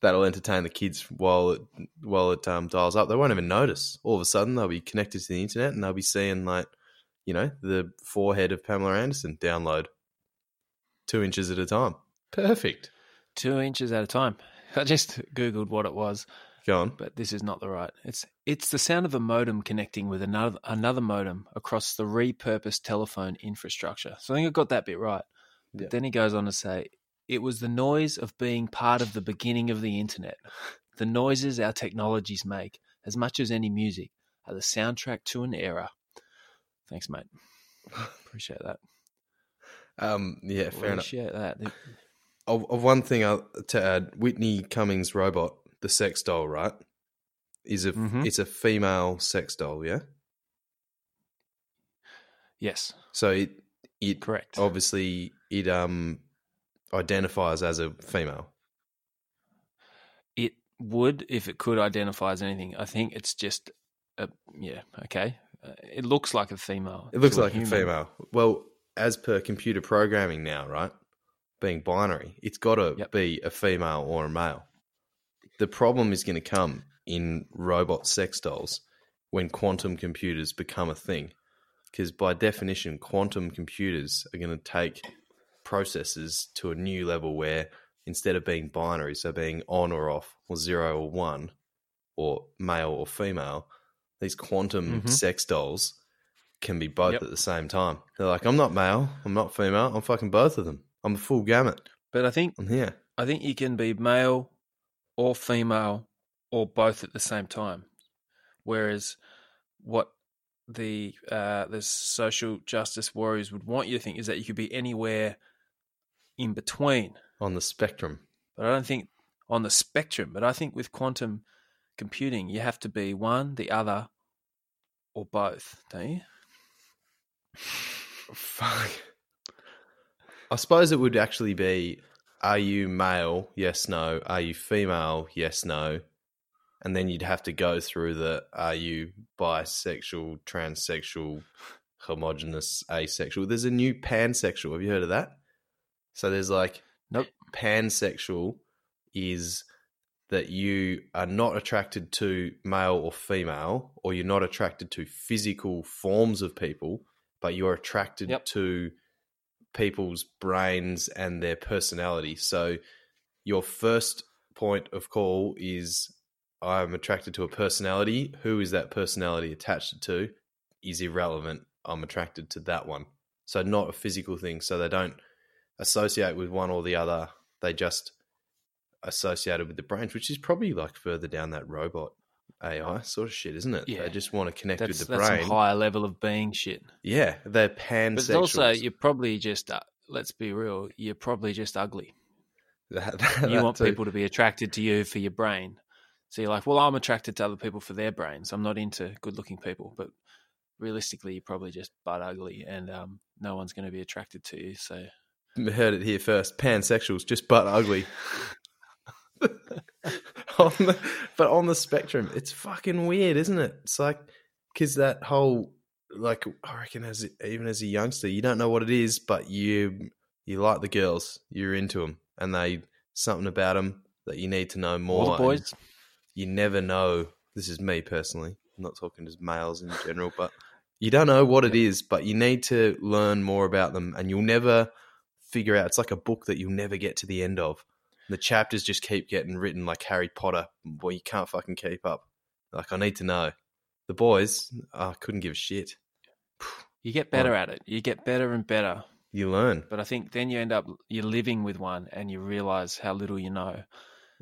That'll entertain the kids while it while it um, dials up. They won't even notice. All of a sudden, they'll be connected to the internet and they'll be seeing like, you know, the forehead of Pamela Anderson download two inches at a time. Perfect. Two inches at a time. I just googled what it was, Go on. but this is not the right. It's it's the sound of a modem connecting with another another modem across the repurposed telephone infrastructure. So I think I got that bit right. But Yeah. then he goes on to say it was the noise of being part of the beginning of the internet. The noises our technologies make, as much as any music, are the soundtrack to an era. Thanks, mate. [laughs] Appreciate that. Um, yeah, fair enough. Appreciate that. Of, of one thing I, to add, Whitney Cummings' robot, the sex doll, right? Is a Mhm. it's a female sex doll, yeah. Yes, So it it correct. obviously it um identifies as a female. It would if it could identify as anything. I think it's just a yeah. Okay, uh, it looks like a female. It looks like a human. female. Well, as per computer programming now, right? Being binary, it's got to Yep. be a female or a male. The problem is going to come in robot sex dolls when quantum computers become a thing. Because by definition, quantum computers are going to take processes to a new level where instead of being binary, so being on or off, or zero or one, or male or female, these quantum Mhm. sex dolls can be both Yep. at the same time. They're like, I'm not male, I'm not female, I'm fucking both of them. I'm the full gamut. But I think here. I think you can be male or female or both at the same time. Whereas what the uh, the social justice warriors would want you to think is that you could be anywhere in between. On the spectrum. But I don't think on the spectrum. But I think with quantum computing, you have to be one, the other, or both. Don't you? [sighs] Fuck. I suppose it would actually be are you male? Yes, no. Are you female? Yes, no. And then you'd have to go through the are you bisexual, transsexual, homogenous, asexual. There's a new pansexual. Have you heard of that? So there's like Nope. pansexual is that you are not attracted to male or female, or you're not attracted to physical forms of people, but you're attracted Yep. to people's brains and their personality. So your first point of call is I'm attracted to a personality. Who is that personality attached to is irrelevant. I'm attracted to that one. So not a physical thing. So they don't associate with one or the other. They just associated with the brains, which is probably like further down that robot AI sort of shit, isn't it? Yeah. They just want to connect That's, with the that's brain. some higher level of being shit. Yeah, they're But pansexuals. it's also, you're probably just, uh, let's be real, you're probably just ugly. That- [laughs] that- you that want too. people to be attracted to you for your brain. So you're like, well, I'm attracted to other people for their brains. I'm not into good looking people. But realistically, you're probably just butt ugly and um, no one's going to be attracted to you. So [laughs] heard it here first. Pansexuals, just butt ugly. [laughs] [laughs] on the, but on the spectrum, it's fucking weird, isn't it? It's like because that whole like I reckon as even as a youngster, you don't know what it is, but you you like the girls, you're into them, and they something about them that you need to know more. All the boys. You never know. This is me personally. I'm not talking as males in general, but you don't know what it is, but you need to learn more about them, and you'll never figure out. It's like a book that you'll never get to the end of. The chapters just keep getting written like Harry Potter. Boy, you can't fucking keep up. Like I need to know. The boys, I couldn't give a shit. You get better at it. You get better and better. You learn. But I think then you end up you're living with one and you realize how little you know.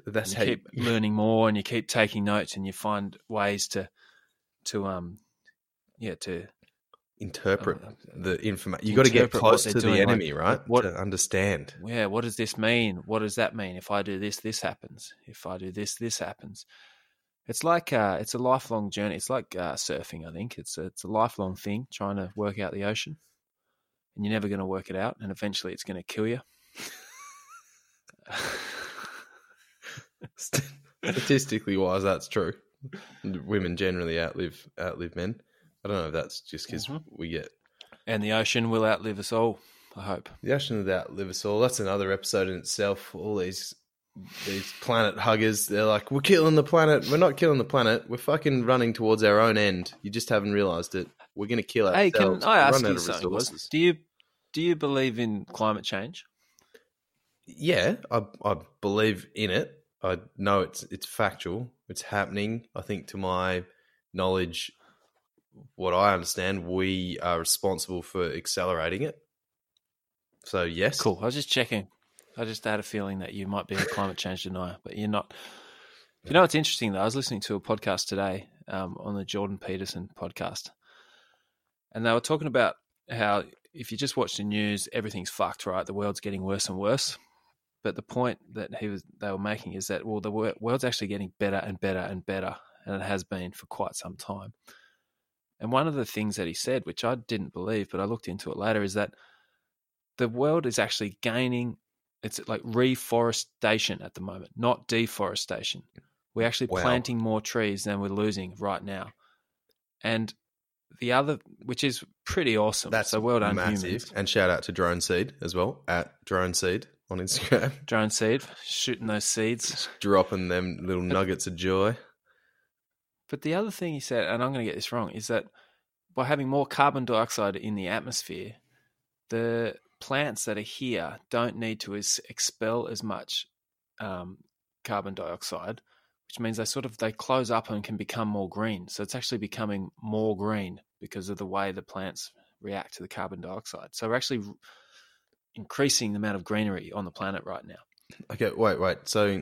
That's And how you you, keep learning more and you keep taking notes and you find ways to to um yeah to interpret uh, the information. You got to get close to the doing, like, enemy, right? what- to understand. yeah what does this mean what does that mean if i do this this happens if i do this this happens it's like uh it's a lifelong journey it's like uh, surfing i think it's a, it's a lifelong thing trying to work out the ocean and you're never going to work it out and eventually it's going to kill you [laughs] Statistically wise, that's true. Women generally outlive outlive men. I don't know if that's just because Mhm. we get and the ocean will outlive us all i hope the ocean will outlive us all. That's another episode in itself. All these these planet huggers, they're like, we're killing the planet. We're not killing the planet. We're fucking running towards our own end. You just haven't realized it. We're going to kill ourselves. hey can i ask you something do you do you believe in climate change Yeah, I I believe in it. I know it's it's factual. It's happening. I think to my knowledge, what I understand, we are responsible for accelerating it. So yes, Cool. I was just checking. I just had a feeling that you might be a climate change denier, but you're not. You know what's interesting though? I was listening to a podcast today um, on the Jordan Peterson podcast, and they were talking about how if you just watch the news, everything's fucked, right? The world's getting worse and worse. But the point that he was they were making is that well, the world's actually getting better and better and better, and it has been for quite some time. And one of the things that he said, which I didn't believe, but I looked into it later, is that the world is actually gaining it's like reforestation at the moment, not deforestation. We're actually Wow. planting more trees than we're losing right now. And the other, which is pretty awesome. that's so well done, massive. humans. And shout out to Drone Seed as well at Drone Seed on Instagram, Drone seed, shooting those seeds. dropping them little nuggets of joy. But the other thing he said, and I'm going to get this wrong, is that by having more carbon dioxide in the atmosphere, the plants that are here don't need to expel as much um, carbon dioxide, which means they sort of they close up and can become more green. So it's actually becoming more green because of the way the plants react to the carbon dioxide. So we're actually increasing the amount of greenery on the planet right now. Okay, wait, wait. So,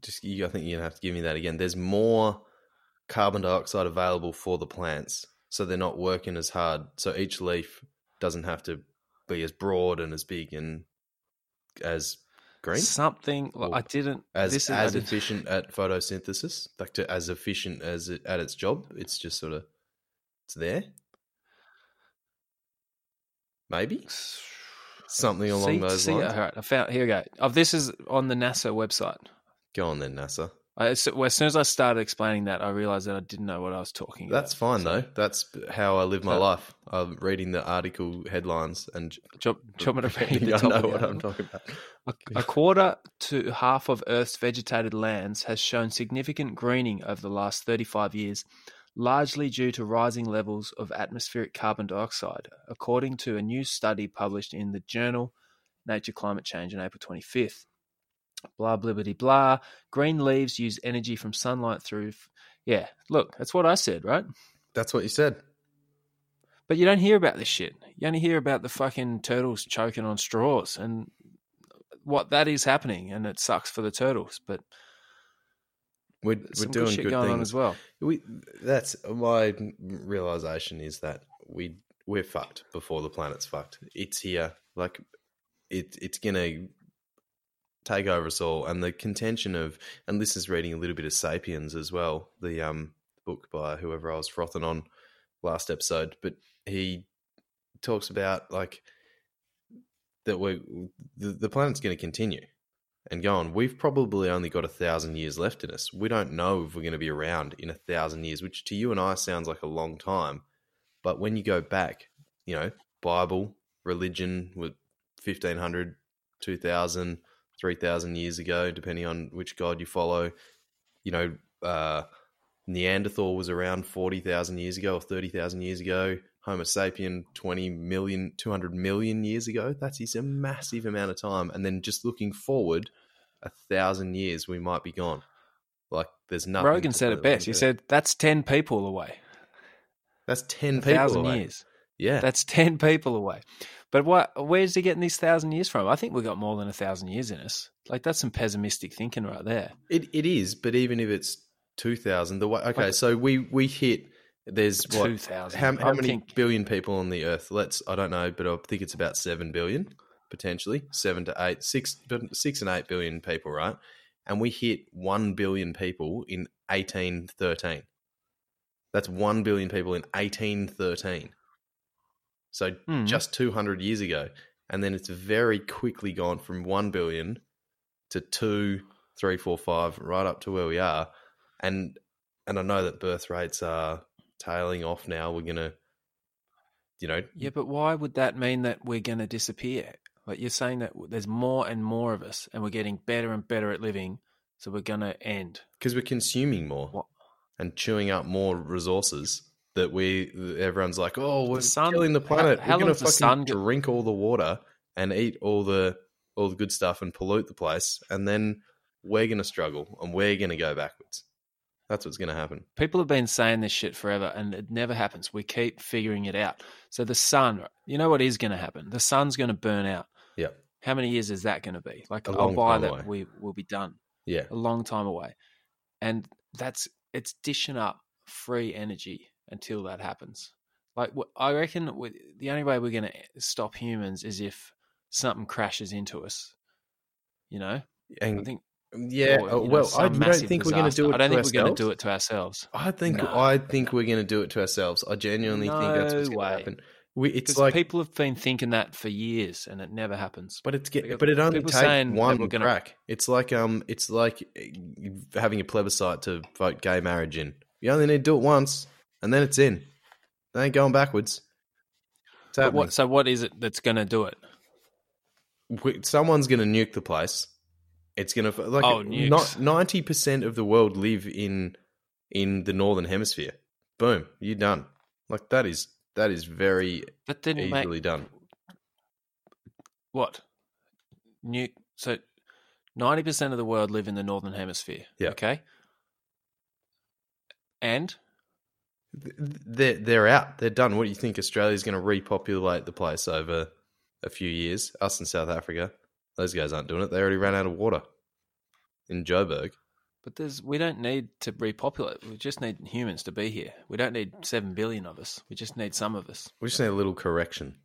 just you, I think you're gonna have to give me that again. There's more carbon dioxide available for the plants, so they're not working as hard. So each leaf doesn't have to be as broad and as big and as green, Something like I didn't. as this is, as didn't- efficient at photosynthesis, like to as efficient as it, at its job. It's just sort of it's there. Maybe something along see, those see, lines. All right, I found. Here we go. Oh, this is on the NASA website. Go on then, NASA. I, so, well, as soon as I started explaining that, I realized that I didn't know what I was talking about. That's fine So, though. That's how I live my So- life. I'm reading the article headlines and Do you, do you want me to read [laughs] the I know what I'm talking about. A, a quarter to half of Earth's vegetated lands has shown significant greening over the last 35 years, largely due to rising levels of atmospheric carbon dioxide, according to a new study published in the journal Nature Climate Change on April 25th. Blah, blibbity, blah. Green leaves use energy from sunlight through. F- yeah, look, that's what I said, right? That's what you said. But you don't hear about this shit. You only hear about the fucking turtles choking on straws and what that is happening, and it sucks for the turtles. But We're, we're doing good shit good going things. on as well. We that's my realization is that we we're fucked before the planet's fucked. It's here. Like it it's gonna take over us all. And the contention of and this is reading a little bit of Sapiens as well, the um book by whoever I was frothing on last episode, but he talks about like that we the, the planet's going to continue and go on. We've probably only got a thousand years left in us. We don't know if we're going to be around in a thousand years, which to you and I sounds like a long time. But when you go back, you know, Bible, religion, with 1500, 2000, 3000 years ago, depending on which God you follow, you know, uh, Neanderthal was around 40,000 years ago or 30,000 years ago. Homo sapien 20 million, 200 million years ago. That's a massive amount of time. And then just looking forward a thousand years, we might be gone. Like there's nothing. Rogan said it best. He said that's ten people away. that's 10 A people thousand away. years. Yeah. That's ten people away. But what? Where's he getting these thousand years from? I think we've got more than a thousand years in us. Like that's some pessimistic thinking right there. It it is, but even if it's two thousand, the way okay, so we we hit there's what Two thousand. how, how many think billion people on the earth? Let's I don't know, but I think it's about seven billion potentially, seven to eight, six, but six and eight billion people, right? And we hit one billion people in eighteen thirteen. That's one billion people in eighteen thirteen. So Hmm. just two hundred years ago, and then it's very quickly gone from one billion to two, three, four, five, right up to where we are. And and I know that birth rates are tailing off now. We're gonna, you know, Yeah, but why would that mean that we're going to disappear? Like you're saying that there's more and more of us, and we're getting better and better at living, so we're going to end. because we're consuming more What? and chewing up more resources. That we everyone's like, oh, we're sun- killing the planet. how we're gonna fucking sun drink all the water and eat all the all the good stuff and pollute the place, and then we're gonna struggle and we're gonna go backwards. That's what's gonna happen. People have been saying this shit forever, and it never happens. We keep figuring it out. So the sun, you know what is going to happen? The sun's going to burn out. Yeah, How many years is that going to be? Like A I'll long buy that away. we will be done yeah. a long time away, and that's it's dishing up free energy until that happens. Like I reckon, the only way we're going to stop humans is if something crashes into us. You know, And I think. yeah, or, uh, you know, well, I don't think we're going to do it. I don't to think we're going to do it to ourselves. I think No. I think we're going to do it to ourselves. I genuinely think that's what's going to happen. We, it's like, people have been thinking that for years, and it never happens. but it's get, but it only takes one gonna- crack. It's like um, it's like eh, having a plebiscite to vote gay marriage in. You only need to do it once, and then it's in. They ain't going backwards. It's But happening. what, so what is it that's going to do it? Someone's going to nuke the place. It's going to like Oh, ninety percent of the world live in in the northern hemisphere. Boom, you're done. Like that is that is very That didn't make easily done. what? New so ninety percent of the world live in the northern hemisphere. Yeah. Okay. And They're they're out. They're done. What do you think? Australia's going to repopulate the place over a few years? Us in South Africa, those guys aren't doing it. They already ran out of water in Joburg. but there's we don't need to repopulate. We just need humans to be here. We don't need seven billion of us. We just need some of us. We just need a little correction.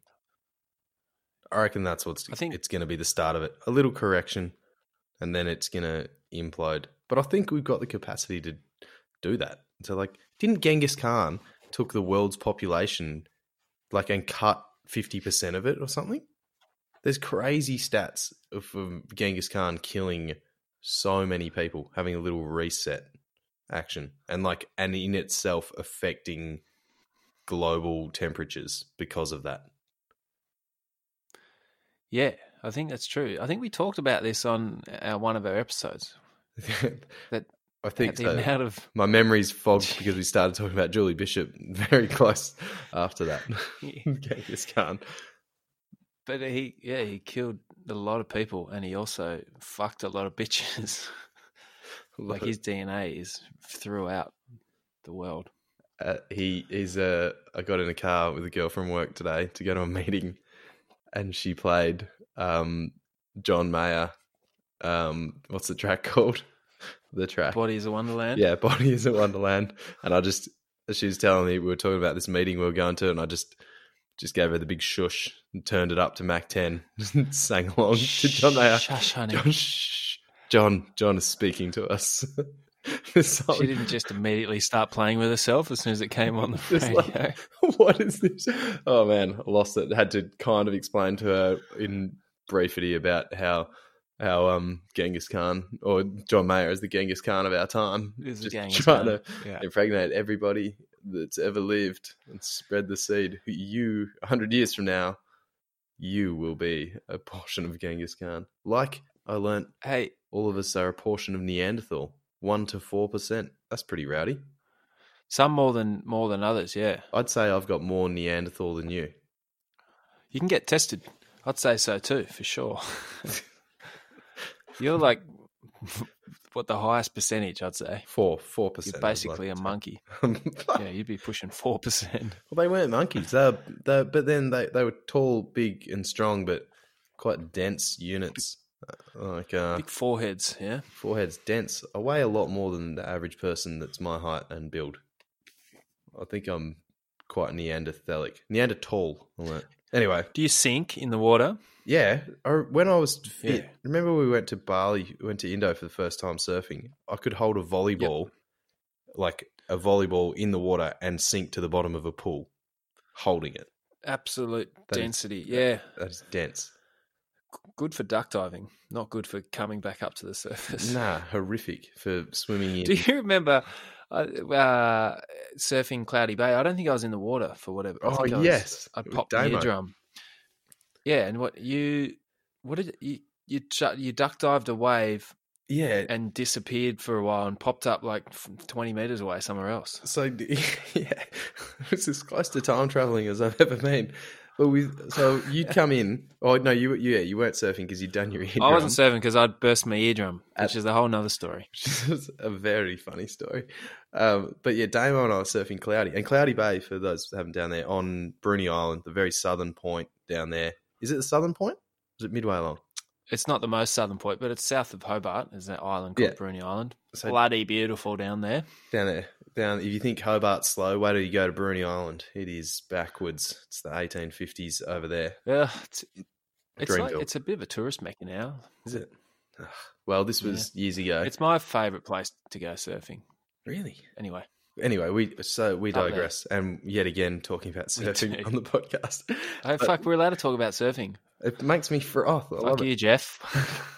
I reckon that's what's. I think- it's going to be the start of it. A little correction, and then it's going to implode. But I think we've got the capacity to do that. So, like, didn't Genghis Khan took the world's population, like, and cut fifty percent of it or something? There's crazy stats of, of Genghis Khan killing so many people, having a little reset action, and like, and in itself affecting global temperatures because of that. Yeah, I think that's true. I think we talked about this on our, one of our episodes. [laughs] That I think so. of My memory's fogged because we started talking about Julie Bishop [laughs] very close after that. [laughs] Genghis [laughs] Khan. But he, yeah, he killed a lot of people, and he also fucked a lot of bitches. like his DNA is throughout the world. Uh, he he's uh, I got in a car with a girl from work today to go to a meeting, and she played um, John Mayer. Um, what's the track called? The track. Body is a wonderland. Yeah, Body is a Wonderland. And I just, she was telling me we were talking about this meeting we were going to, and I just, just gave her the big shush and turned it up to Mach 10 [laughs] and sang along to John Mayer. Shush, honey. John, shh. John, John is speaking to us. [laughs] She didn't just immediately start playing with herself as soon as it came on the [laughs] radio. like- what is this? Oh man, I lost it. Had to kind of explain to her in briefity about how how um Genghis Khan or John Mayer is the Genghis Khan of our time, Is just Genghis trying Khan. to Yeah. impregnate everybody that's ever lived and spread the seed. You, a hundred years from now, you will be a portion of Genghis Khan. Like I learnt, Hey, all of us are a portion of Neanderthal, one to four percent. That's pretty rowdy. some more than more than others. Yeah, I'd say I've got more Neanderthal than you. you can get tested. I'd say so too, for sure. [laughs] You're like [laughs] what the highest percentage? I'd say Four, four percent. you're basically a monkey. [laughs] Yeah, you'd be pushing four percent. [laughs] Well, they weren't monkeys. They, were, they but then they, they were tall, big, and strong, but quite dense units. Uh, Like uh, Big foreheads. Yeah. foreheads dense. I weigh a lot more than the average person that's my height and build. I think I'm quite Neanderthalic, Neanderthal. all that. Anyway, Do you sink in the water? yeah. I, when I was fit, Yeah. remember we went to Bali, we went to Indo for the first time surfing. I could hold a volleyball, like a volleyball in the water, and sink to the bottom of a pool, holding it. Absolute That is- density. yeah. That is dense. Good for duck diving, not good for coming back up to the [laughs] surface. Nah, horrific for swimming in. Do you remember uh, uh, surfing Cloudy Bay? I don't think I was in the water for whatever. I Oh, I was, yes, I popped the eardrum. Yeah, and what you what did you you you duck dived a wave yeah. and disappeared for a while and popped up like twenty meters away somewhere else. So [laughs] yeah, it's as close to time traveling as I've ever been. But we, so [laughs] you'd come in. Oh no, you yeah, you weren't surfing because you'd done your eardrum. I wasn't surfing because I'd burst my eardrum, which is a whole nother story. [laughs] which is a very funny story. Um, but yeah, Damo and I were surfing Cloudy and Cloudy Bay for those who haven't down there on Bruny Island, the very southern point down there. Is it the southern point? Is it midway along? It's not the most southern point, but it's south of Hobart. Is that island called Yeah. Bruny Island. So Bloody beautiful down there. down there, down. If you think Hobart's slow, wait till you go to Bruny Island. It is backwards. It's the 1850s over there. Yeah, it's, it's like it's a bit of a tourist mecca now. Is it? Well, this was years ago. It's my favourite place to go surfing. really Anyway, anyway. We so we digress, and yet again talking about surfing on the podcast. oh But fuck, we're allowed to talk about surfing. It makes me froth. I Fuck you, Jeff. [laughs]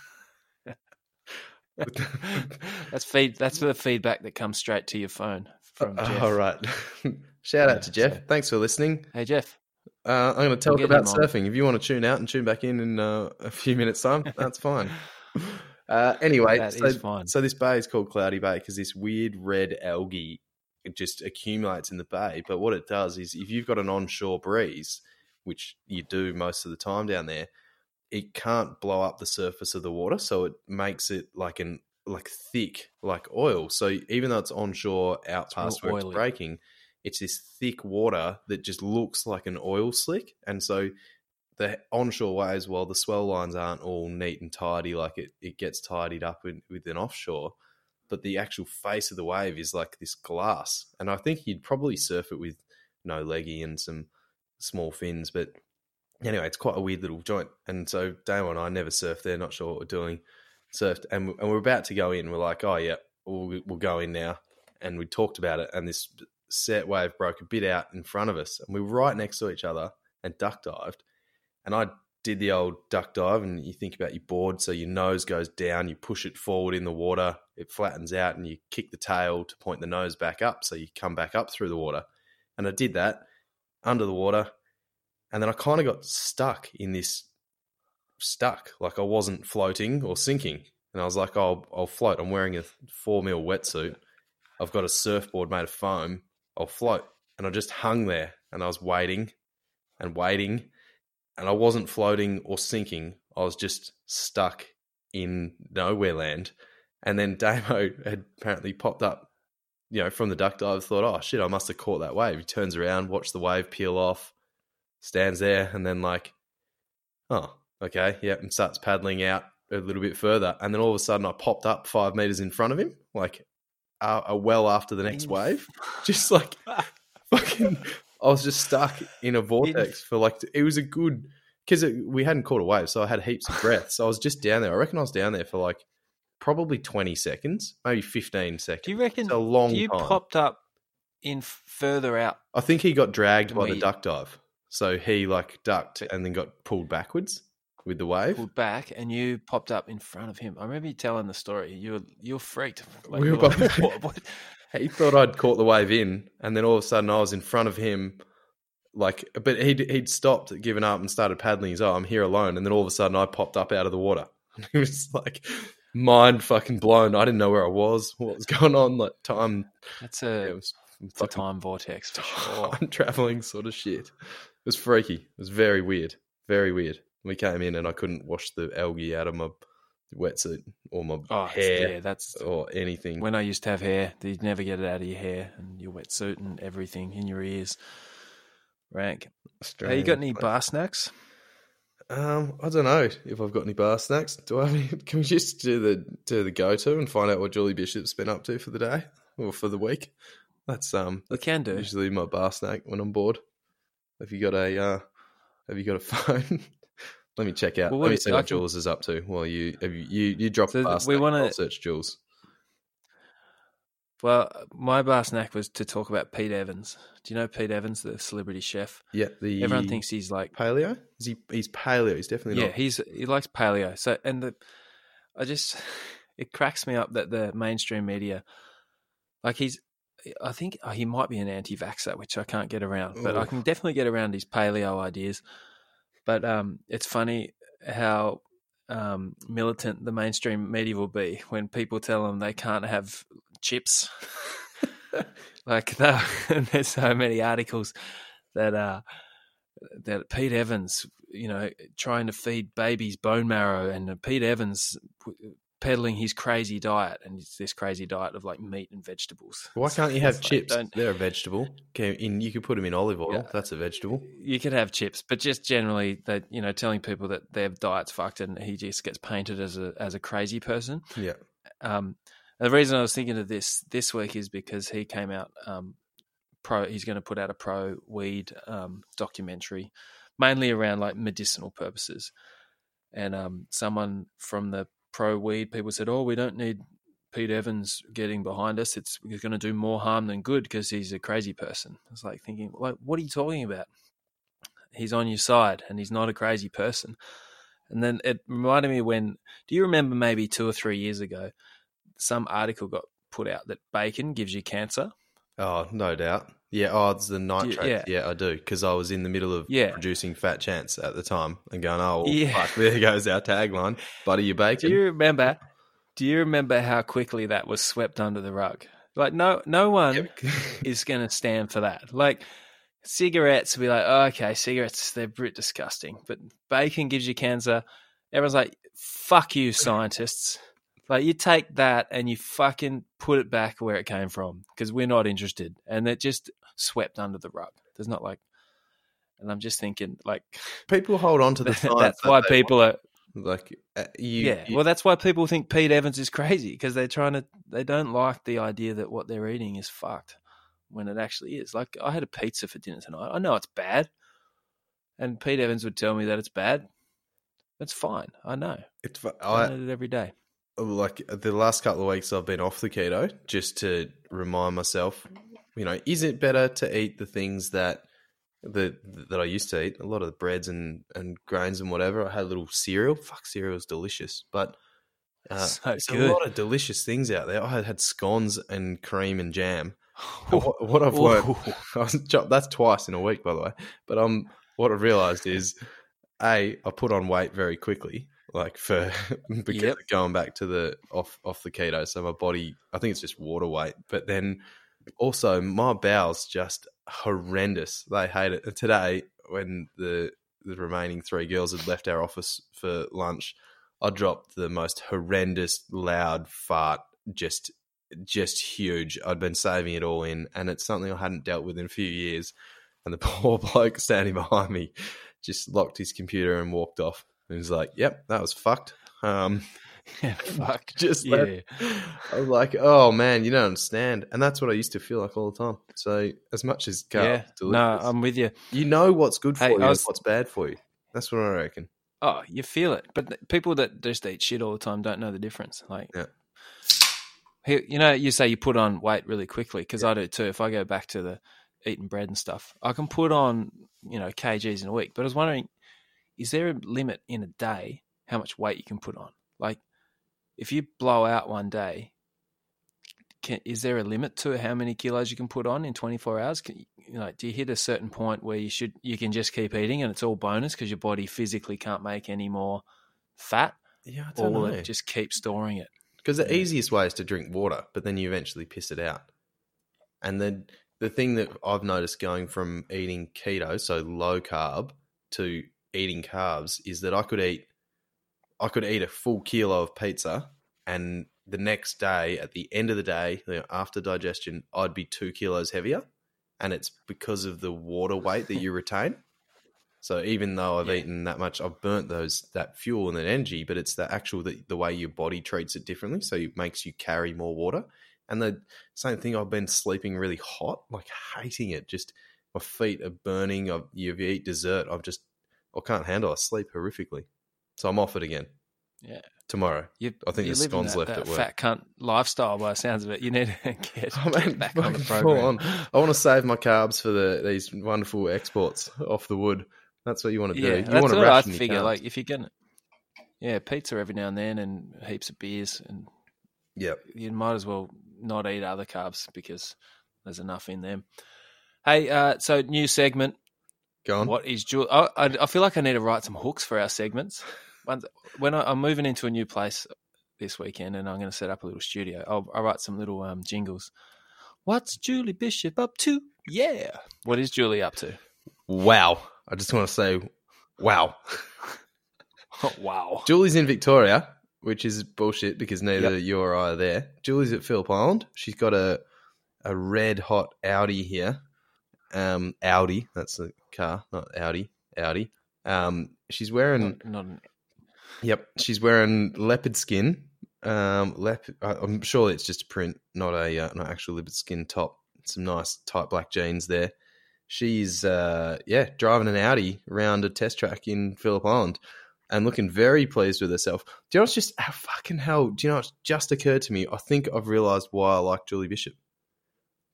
[laughs] that's feed. That's the feedback that comes straight to your phone from Jeff. All right. [laughs] Shout out to Jeff. Thanks for listening. Hey Jeff, Uh, I'm going to talk about surfing. If you want to tune out and tune back in in uh, a few minutes' time, [laughs] that's fine. Uh, anyway, That so, fine. so this bay is called Cloudy Bay because this weird red algae just accumulates in the bay. But what it does is, if you've got an onshore breeze, which you do most of the time down there, it can't blow up the surface of the water, so it makes it like an like thick, like oil. So even though it's onshore, out past where it's breaking, it's this thick water that just looks like an oil slick, and so the onshore waves, while the swell lines aren't all neat and tidy, like it, it gets tidied up with, with an offshore, but the actual face of the wave is like this glass. And I think you'd probably surf it with no leggy and some small fins. But anyway, it's quite a weird little joint. And so Damo and I never surfed there, not sure what we're doing. Surfed, and, and we're about to go in. We're like, oh, yeah, we'll, we'll go in now. And we talked about it, and this set wave broke a bit out in front of us. And we were right next to each other and duck dived. And I did the old duck dive, and you think about your board, so your nose goes down, you push it forward in the water, it flattens out, and you kick the tail to point the nose back up, so you come back up through the water. And I did that under the water, and then I kind of got stuck in this stuck, like I wasn't floating or sinking. And I was like, oh, I'll float. I'm wearing a four mil wetsuit. I've got a surfboard made of foam. I'll float. And I just hung there and I was waiting and waiting and I wasn't floating or sinking. I was just stuck in nowhere land. And then Damo [laughs] had apparently popped up, you know, from the duck dive. Thought, oh shit, I must have caught that wave. He turns around, watched the wave peel off, stands there, and then like, oh, okay, yep, and starts paddling out a little bit further. And then all of a sudden, I popped up five meters in front of him, like uh, a well after the next wave, [laughs] [laughs] just like [laughs] fucking. I was just stuck in a vortex for like it was a good because we hadn't caught a wave, so I had heaps of breath. So I was just down there. I reckon I was down there for like probably twenty seconds, maybe fifteen seconds. do you reckon It's a long you time. popped up in further out? I think he got dragged by the duck dive, so he like ducked and then got pulled backwards. with the wave. pulled back, and you popped up in front of him. I remember you telling the story. You were you were freaked. [laughs] Like, We were like, both- "What- [laughs] what?" He thought I'd caught the wave in, and then all of a sudden I was in front of him. Like, but he'd he'd stopped, given up, and started paddling. He's, oh, I'm here alone. And then all of a sudden I popped up out of the water. [laughs] He was like, mind fucking blown. I didn't know where I was, what was going on. Like time, That's yeah, a it was it's a time vortex sure. time traveling sort of shit. It was freaky. It was very weird. Very weird. We came in and I couldn't wash the algae out of my wetsuit or my Oh, hair yeah, that's or anything. when I used to have hair. You'd never get it out of your hair and your wetsuit and everything in your ears. Rank. Hey, you got any bar snacks? Um, I don't know if I've got any bar snacks. Do I? Have any, [laughs] can we just do the do the go to and find out what Julie Bishop's been up to for the day or for the week? That's um, We can do. usually my bar snack when I'm bored. Have you got a uh, Have you got a [laughs] phone? Let me check out. Well, Let me see what can- Jules is up to. While you have you you, you drop So a bar we snack. wanna- search Jules. Well, my bar snack was to talk about Pete Evans. Do you know Pete Evans, the celebrity chef? Yeah, the Everyone thinks he's like paleo. Is he? He's paleo. He's definitely yeah, not. he's he likes paleo. So and the I just [laughs] it cracks me up that the mainstream media like he's I think uh, he might be an anti-vaxxer, which I can't get around, but I can definitely get around his paleo ideas. But um, it's funny how um, militant the mainstream media will be when people tell them they can't have chips. [laughs] like [laughs] there's so many articles that uh, that Pete Evans, you know, trying to feed babies bone marrow, and Pete Evans peddling his crazy diet, and it's this crazy diet of like meat and vegetables. Why can't you have like, chips? don't- They're a vegetable. Okay, in you could put them in olive oil. Yeah. That's a vegetable. You could have chips, but just generally that you know, telling people that their diet's fucked, and he just gets painted as a as a crazy person. Yeah. Um, the reason I was thinking of this this week is because he came out um, pro. He's going to put out a pro weed um, documentary, mainly around like medicinal purposes. And um, someone from the pro weed people said, "Oh, we don't need Pete Evans getting behind us. It's he's going to do more harm than good because he's a crazy person." I was like thinking, like, what are you talking about? He's on your side, and he's not a crazy person. And then it reminded me when. Do you remember maybe two or three years ago? some article got put out that bacon gives you cancer. Oh, no doubt. Yeah. Oh, it's the nitrates. yeah. Yeah, I do because I was in the middle of Yeah. producing Fat Chance at the time and going, oh, well, Yeah. fuck, there goes our tagline: butter your Do you remember? Do you remember how quickly that was swept under the rug? Like no, no one [laughs] is going to stand for that. Like cigarettes, will be like, oh, okay, cigarettes, they're disgusting, but bacon gives you cancer. Everyone's like, fuck you, scientists. Like you take that and you fucking put it back where it came from because we're not interested, and it just swept under the rug. There's not like, and I'm just thinking like [laughs] People hold on to the [laughs] science. that's that why people are like uh, you. yeah, you- well, that's why people think Pete Evans is crazy because they're trying to. They don't like the idea that what they're eating is fucked when it actually is. Like I had a pizza for dinner tonight. I know it's bad, and Pete Evans would tell me that it's bad. That's fine. I know. it's, I I, eat it every day. Like the last couple of weeks I've been off the keto just to remind myself, you know, is it better to eat the things that that that I used to eat? A lot of the breads and and grains and whatever. I had a little cereal. Fuck, cereal is delicious, but uh, So there's good. a lot of delicious things out there. I had, had scones and cream and jam. And [laughs] what, what I've learned, [laughs] I was that's twice in a week, by the way. But um, what I've realised is, a I put on weight very quickly, like for [laughs] because Yep. going back to the off off the keto. So my body, I think it's just water weight. But then also my bowels just horrendous. They hate it. And today, when the the remaining three girls had left our office for lunch, I dropped the most horrendous loud fart. Just just huge. I'd been saving it all in, and it's something I hadn't dealt with in a few years. And the [laughs] poor bloke standing behind me just locked his computer and walked off. And he's like, "Yep, that was fucked." Um, [laughs] Yeah, fuck. [laughs] just Yeah. I was like, "Oh man, you don't understand." And that's what I used to feel like all the time. So as much as carbs, yeah. No, I'm with you. you know what's good for Hey, you was- what's bad for you. That's what I reckon. Oh, you feel it. But th- people that just eat shit all the time don't know the difference. Like, Yeah. You know, you say you put on weight really quickly because I do too. If I go back to the eating bread and stuff, I can put on, you know, kgs in a week. But I was wondering, is there a limit in a day how much weight you can put on? Like, if you blow out one day, can, is there a limit to how many kilos you can put on in 24 hours? Can, you know, do you hit a certain point where you should you can just keep eating and it's all bonus because your body physically can't make any more fat, Yeah, I or don't will know. it just keep storing it? Because the Yeah. easiest way is to drink water, but then you eventually piss it out. And then the thing that I've noticed going from eating keto, so low carb, to eating carbs is that I could eat I could eat a full kilo of pizza and the next day at the end of the day, you know, after digestion, I'd be two kilos heavier. And it's because of the water weight that you [laughs] retain. So even though I've Yeah. eaten that much, I've burnt those that fuel and that energy, but it's the actual the, the way your body treats it differently, so it makes you carry more water. And the same thing, I've been sleeping really hot, like hating it. Just my feet are burning. I've, you eat dessert, I've just I can't handle. I sleep horrifically, so I'm off it again. Yeah. tomorrow. You, I think there's scones that, left that at work. fat cunt lifestyle by the sounds of it. You need to [laughs] get, Oh, get back on the program. on. I want to save my carbs for the these wonderful exports off the wood. That's what you want to do. Yeah, you that's want to what I figure. carbs. Like if you're gonna, yeah, pizza every now and then, and heaps of beers, and yeah, you might as well not eat other carbs because there's enough in them. Hey, uh, so new segment. Go on. What is Julie? I, I, I feel like I need to write some hooks for our segments. When I, I'm moving into a new place this weekend, and I'm going to set up a little studio, I'll, I'll write some little um, jingles. What's Julie Bishop up to? Yeah. What is Julie up to? Wow. I just want to say, wow. [laughs] wow. Julie's in Victoria, which is bullshit because neither Yep. you or I are there. Julie's at Phillip Island. She's got a a red hot Audi here. Um, Audi. That's the car, not Audi. Audi. Um, she's wearing Not, not an, Yep, she's wearing leopard skin. Um, leopard. I'm sure it's just a print, not a uh, not actual leopard skin top. Some nice tight black jeans there. She's uh, yeah driving an Audi around a test track in Phillip Island and looking very pleased with herself. Do you know what's just how fucking hell? Do you know what's just occurred to me? I think I've realised why I like Julie Bishop.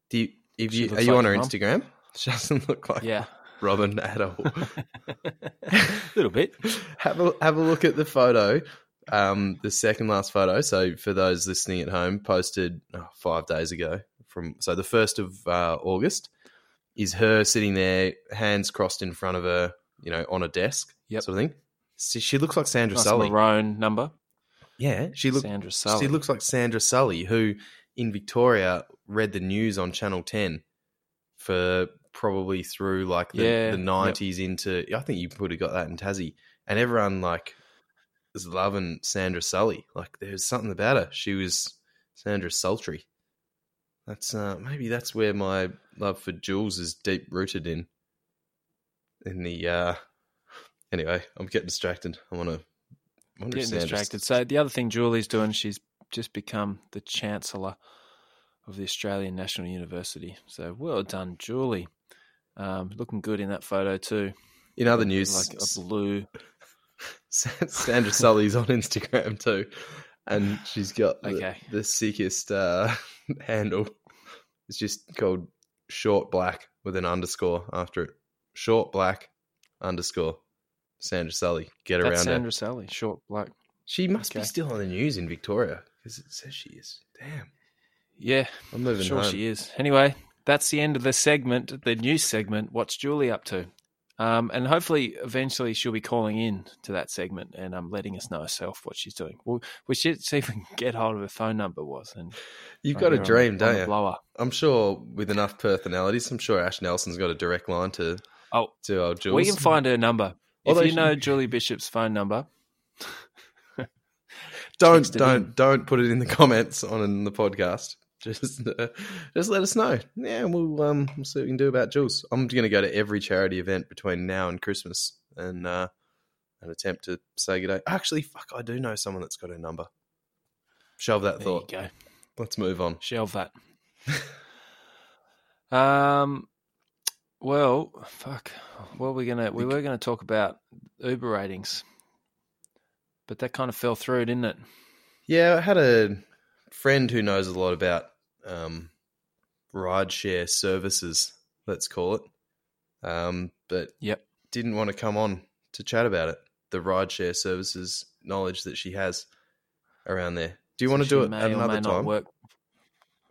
Do you? If you are you like on her mum. Instagram? [laughs] She doesn't look like yeah. Robin at all. a [laughs] little bit. have a have a look at the photo, um, the second last photo. So for those listening at home, posted oh, five days ago. From so the first of uh, August is her sitting there, hands crossed in front of her, you know, on a desk, Yep. sort of thing. She, she looks like Sandra Nice Sully. maroon number. Yeah, she looks Sandra Sully. she looks like Sandra Sully, who in Victoria read the news on Channel Ten for probably through like the, Yeah, the yep. 90s into I think you would have got that in Tassie. And everyone like was loving Sandra Sully. Like there's something about her. She was Sandra Sultry. That's uh maybe that's where my love for Jules is deep rooted in. In the uh anyway, I'm getting distracted. I wanna I wonder if Getting distracted. So the other thing Julie's doing, she's just become the chancellor of the Australian National University. So well done, Julie. Um, looking good in that photo too. In other news, like a blue. Sandra Sully's on Instagram too, and she's got the, Okay. the sickest uh, [laughs] handle. It's just called short black with an underscore after it. Short black underscore Sandra Sully. Get That's around her. Sandra Sully, short black. She must be still on the news in Victoria because it says she is. Damn, Yeah, I'm moving sure home. she is. Anyway, that's the end of the segment, the news segment. What's Julie up to? Um, and hopefully, eventually, she'll be calling in to that segment and um, letting us know herself what she's doing. Well, we should see if we can get hold of her phone number was. And You've got a and get her on dream, on don't the you? Blower. I'm sure with enough personalities, I'm sure Ash Nelson's got a direct line to Oh, to old Jules. we can find her number. Although if you she- know Julie Bishop's phone number, [laughs] don't don't in. don't put it in the comments on in the podcast. Just uh, [laughs] just let us know. Yeah, we'll um we'll see what we can do about Jules. I'm going to go to every charity event between now and Christmas and uh and attempt to say good day. Actually, fuck, I do know someone that's got her number. Shelve that there thought. you go. Let's move on. Shelve that. [laughs] um, well, fuck. What we gonna? We were gonna talk about Uber ratings, but that kind of fell through, didn't it? Yeah, I had a friend who knows a lot about um, rideshare services, let's call it, um, but Yep. didn't want to come on to chat about it. The rideshare services knowledge that she has around there. Do you want to do it at another may not time, Work.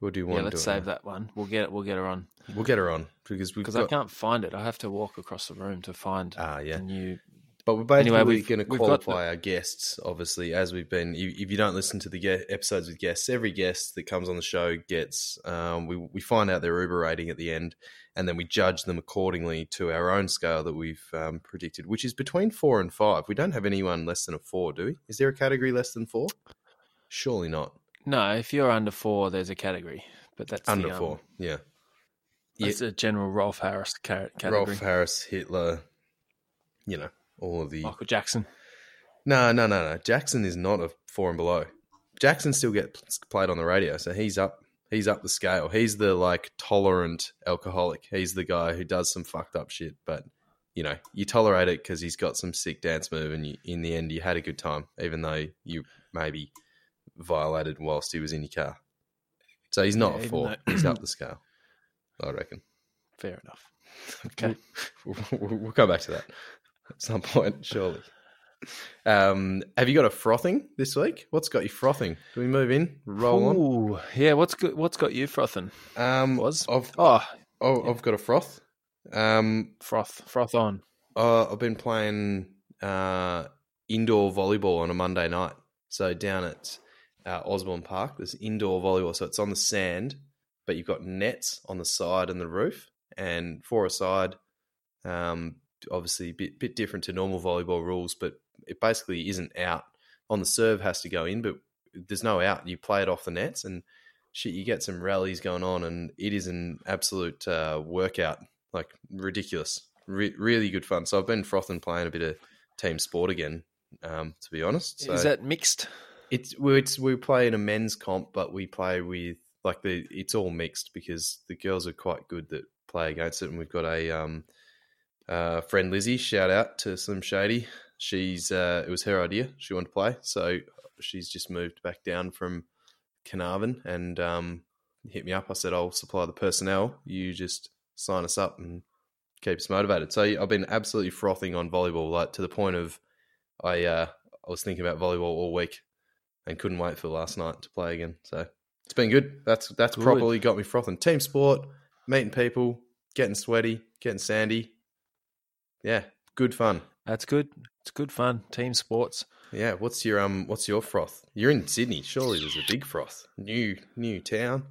or do you Yeah, want to let's save now? that one. We'll get it. we'll get her on We'll get her on because because I can't find it. I have to walk across the room to find Ah, yeah. a new. But we're basically Anyway, we've- going to qualify our guests, obviously, as we've been. If you don't listen to the ge- episodes with guests, every guest that comes on the show gets. Um, we we find out their Uber rating at the end, and then we judge them accordingly to our own scale that we've um, predicted, which is between four and five. We don't have anyone less than a four, do we? Is there a category less than four? Surely not. No, if you're under four, there's a category, but that's Under the, um, four, yeah. That's a general Rolf Harris category. Rolf Harris, Hitler, you know, of the. Michael Jackson. No, no, no, no. Jackson is not a four and below. Jackson still gets played on the radio, so he's up. He's up the scale. He's the like tolerant alcoholic. He's the guy who does some fucked up shit, but you know you tolerate it because he's got some sick dance move, and you, in the end you had a good time, even though you maybe violated whilst he was in your car. So he's not Yeah, a four. though- he's up [clears throat] the scale. I reckon. Fair enough. Okay. We'll, we'll, we'll come back to that at some point, [laughs] surely. Um, have you got a frothing this week? What's got you frothing? Do we move in? Roll on. Ooh, yeah. What's good? What's got you frothing? Um, Was I've oh oh, I've got a froth. Um, froth, froth on. uh, I've been playing uh, indoor volleyball on a Monday night. So down at uh, Osborne Park, there's indoor volleyball. So it's on the sand, but you've got nets on the side and the roof, and four aside. Um, obviously, a bit bit different to normal volleyball rules, but it basically isn't out. On the serve has to go in, but there's no out. You play it off the nets, and shit, you get some rallies going on, and it is an absolute uh, workout, like ridiculous, Re- really good fun. So I've been frothing playing a bit of team sport again, um, to be honest. So Is that mixed? it's we it's we play in a men's comp, but we play with like the it's all mixed because the girls are quite good that play against it, and we've got a um uh friend Lizzie. Shout out to Slim Shady. She's uh it was her idea. She wanted to play, so she's just moved back down from Carnarvon and um hit me up. I said I'll supply the personnel. You just sign us up and keep us motivated. So I've been absolutely frothing on volleyball, like to the point of I uh I was thinking about volleyball all week and couldn't wait for last night to play again. So it's been good. That's that's Good. properly got me frothing. Team sport, meeting people, getting sweaty, getting sandy. Yeah, good fun. That's good. It's good fun. Team sports. Yeah, what's your um what's your froth? You're in Sydney, surely there's a big froth. New new town.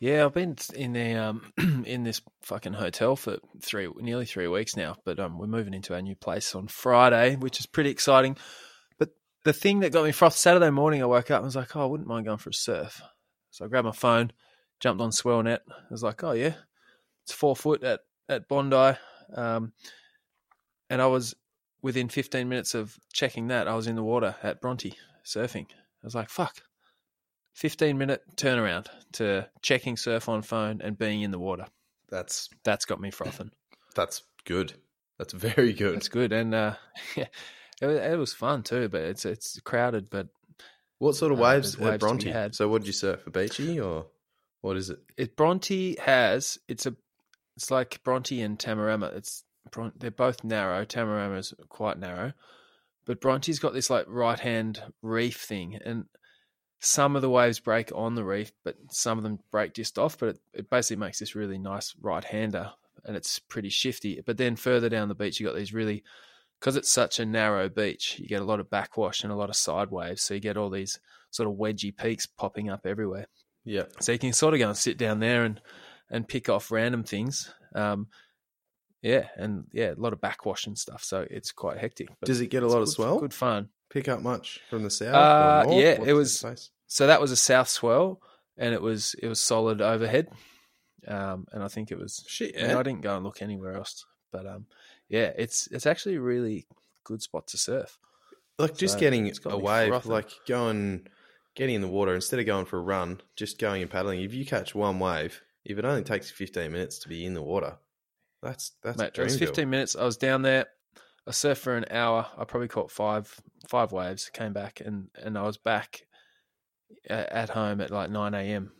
Yeah, I've been in the um [clears throat] in this fucking hotel for three nearly three weeks now. But um, we're moving into our new place on Friday, which is pretty exciting. But the thing that got me frothed Saturday morning, I woke up and was like, oh, I wouldn't mind going for a surf. So I grabbed my phone, jumped on SwellNet. I was like, oh yeah, it's four foot at at Bondi, um, and I was within 15 minutes of checking that, I was in the water at Bronte surfing. I was like, fuck. 15 minute turnaround to checking surf on phone and being in the water. That's That's got me frothing. [laughs] that's good. That's very good. It's good. And uh, [laughs] yeah, it, it was fun too, but it's it's crowded. But What sort of Uh, waves waves at Bronte? had. So what did you surf? A beachy or what is it? it Bronte has it's a it's like Bronte and Tamarama. It's they're both narrow. Tamarama's quite narrow, but Bronte's got this like right hand reef thing, and some of the waves break on the reef, but some of them break just off. But it, it basically makes this really nice right hander, and it's pretty shifty. But then further down the beach, you got these really because it's such a narrow beach, you get a lot of backwash and a lot of side waves. So you get all these sort of wedgy peaks popping up everywhere. Yeah. So you can sort of go and sit down there and and pick off random things. Um, yeah, and yeah, a lot of backwash and stuff. So it's quite hectic. but Does it get a lot of good- swell? Good fun. Pick up much from the south? Uh, yeah, What's it was-? So that was a south swell, and it was it was solid overhead. Um, and I think it was. Shit, yeah. I didn't go and look anywhere else, but um, yeah, it's it's actually a really good spot to surf. Like just So, getting it's got a wave, frothing. like going, getting in the water instead of going for a run, just going and paddling. If you catch one wave, if it only takes you fifteen minutes to be in the water, that's that's Mate, it dream was deal. 15 minutes. I was down there. I surfed for an hour. I probably caught five five waves. Came back and and I was back at home at like 9 a.m.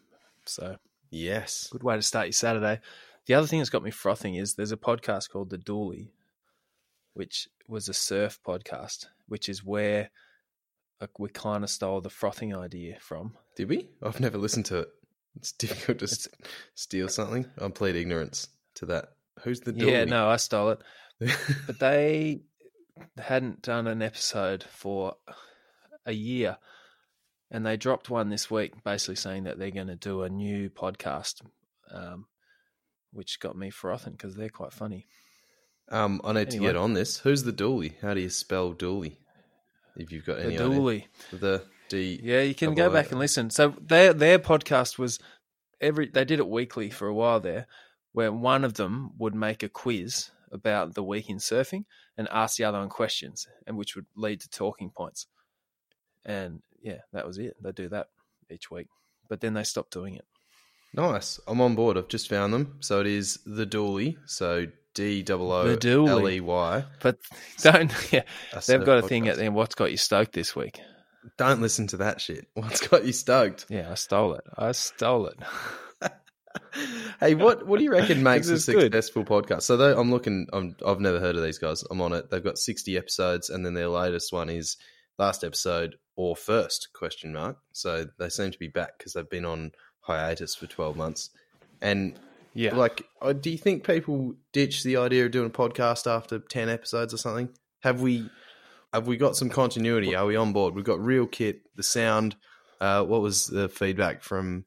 So Yes, good way to start your Saturday. The other thing that's got me frothing is there's a podcast called The Dooley, which was a surf podcast, which is where like, we kind of stole the frothing idea from. Did we? I've never listened to it. It's difficult to It's- steal something. I plead ignorance to that. Who's the Yeah, no, I stole it. [laughs] but they hadn't done an episode for a year and they dropped one this week basically saying that they're going to do a new podcast um, which got me frothing because they're quite funny um, I need to get on this. Who's the Dooley? How do you spell Dooley? If you've got any the any idea. Dooley. The D. yeah you can go back and listen so their their podcast was every they did it weekly for a while there where one of them would make a quiz about the week in surfing and ask the other one questions and which would lead to talking points and yeah that was it they do that each week but then they stopped doing it Nice. I'm on board. I've just found them. So it is the Dooley. So D double O Dooley. L E Y. but [laughs] don't yeah they've got a thing at the end what's got you stoked this week Don't listen to that shit. [laughs] What's got you stoked? yeah i stole it i stole it [laughs] hey, what what do you reckon [laughs] makes a is good. successful podcast? So I'm looking. I'm, I've never heard of these guys. I'm on it. They've got 60 episodes, and then their latest one is last episode or first question mark. So they seem to be back because they've been on hiatus for 12 months. And yeah like, uh, do you think people ditch the idea of doing a podcast after 10 episodes or something? Have we have we got some continuity? Are we on board? We've got real kit, the sound. Uh, what was the feedback from?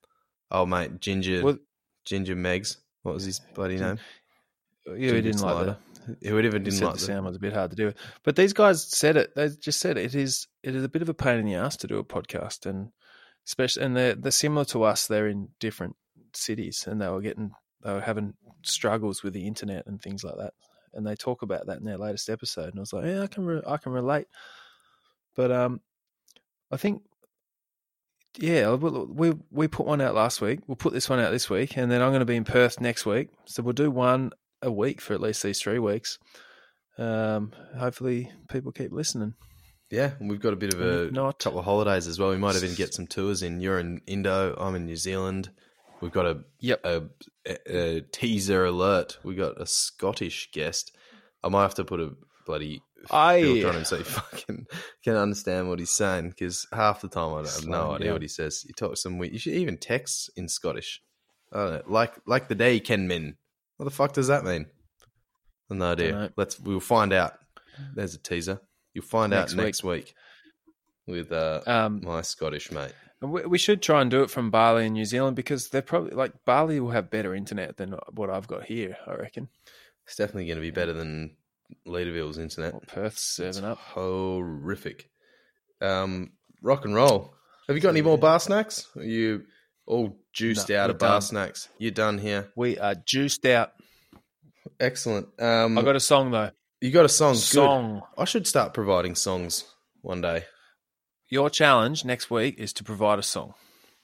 Oh mate, Ginger. Well- Ginger Megs. What was his bloody name? yeah we Ginger didn't like Slider. the Whoever You didn't like the the sound was a bit hard to do. But these guys said it. They just said it. it is it is a bit of a pain in the ass to do a podcast, and especially and they're they're similar to us. They're in different cities, and they were getting they were having struggles with the internet and things like that. And they talk about that in their latest episode. And I was like, yeah, I can re- I can relate. But um, I think yeah, we we we put one out last week. We'll put this one out this week, and then I'm going to be in Perth next week. So we'll do one a week for at least these three weeks. Um, hopefully, people keep listening. Yeah, and we've got a bit of a not- couple of holidays as well. We might even get some tours in. You're in Indo. I'm in New Zealand. We've got a Yep. a, a, a teaser alert. We got a Scottish guest. I might have to put a bloody I filter on him so you [laughs] fucking can understand what he's saying because half the time I have no idea down. what he says. He talks some weird. You should even text in Scottish. I don't know, like like the day Ken Min. What the fuck does that mean? No idea. Let's we'll find out. There's a teaser. You'll find Next out next week, with uh, um, my Scottish mate. We, we should try and do it from Bali and New Zealand because they're probably like Bali will have better internet than what I've got here. I reckon. It's definitely going to be better than Leederville's internet. Or Perth's It's serving up. horrific. Um, rock and roll. Have you got any more bar snacks? Are you all juiced No, out of bar done. snacks? You're done here. We are juiced out. Excellent. Um, I got a song though. you got a song. Good. Song. I should start providing songs one day. Your challenge next week is to provide a song.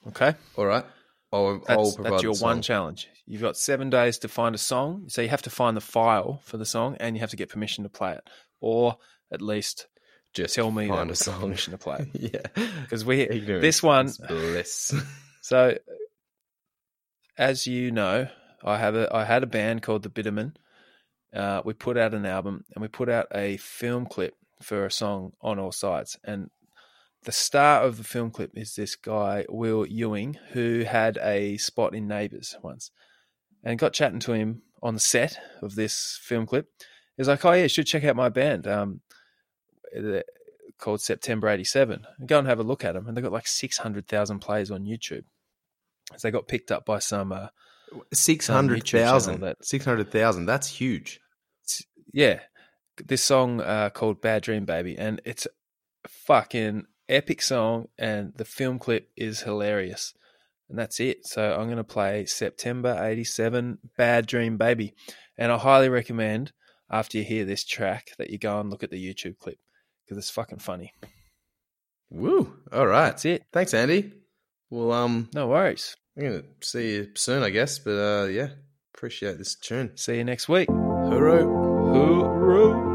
Okay, All right. I'll, that's, I'll provide that's your one challenge. You've got seven days to find a song, so you have to find the file for the song, and you have to get permission to play it, or at least Just tell me that find we a song. permission to play it. [laughs] yeah. Because we Ignorance this one, is bliss. [laughs] so as you know, I have a I had a band called the Bitterman. Uh, we put out an album and we put out a film clip for a song on all sides. And the star of the film clip is this guy Will Ewing, who had a spot in Neighbours once, and got chatting to him on the set of this film clip. He's like, "Oh yeah, you should check out my band." Um, called September '87. Go and have a look at them, and they got like six hundred thousand plays on YouTube. So they got picked up by some uh, Six hundred thousand. that- Six hundred thousand. That's huge. yeah, this song uh, called "Bad Dream Baby," and it's fucking epic song, and the film clip is hilarious, and that's it. So I'm gonna play September '87, "Bad Dream Baby," and I highly recommend after you hear this track that you go and look at the YouTube clip because it's fucking funny. Woo! All right. That's it. Thanks, Andy. Well, um, No worries. I'm gonna see you soon, I guess. But uh, yeah, appreciate this tune. See you next week. Hooroo! Hooroo.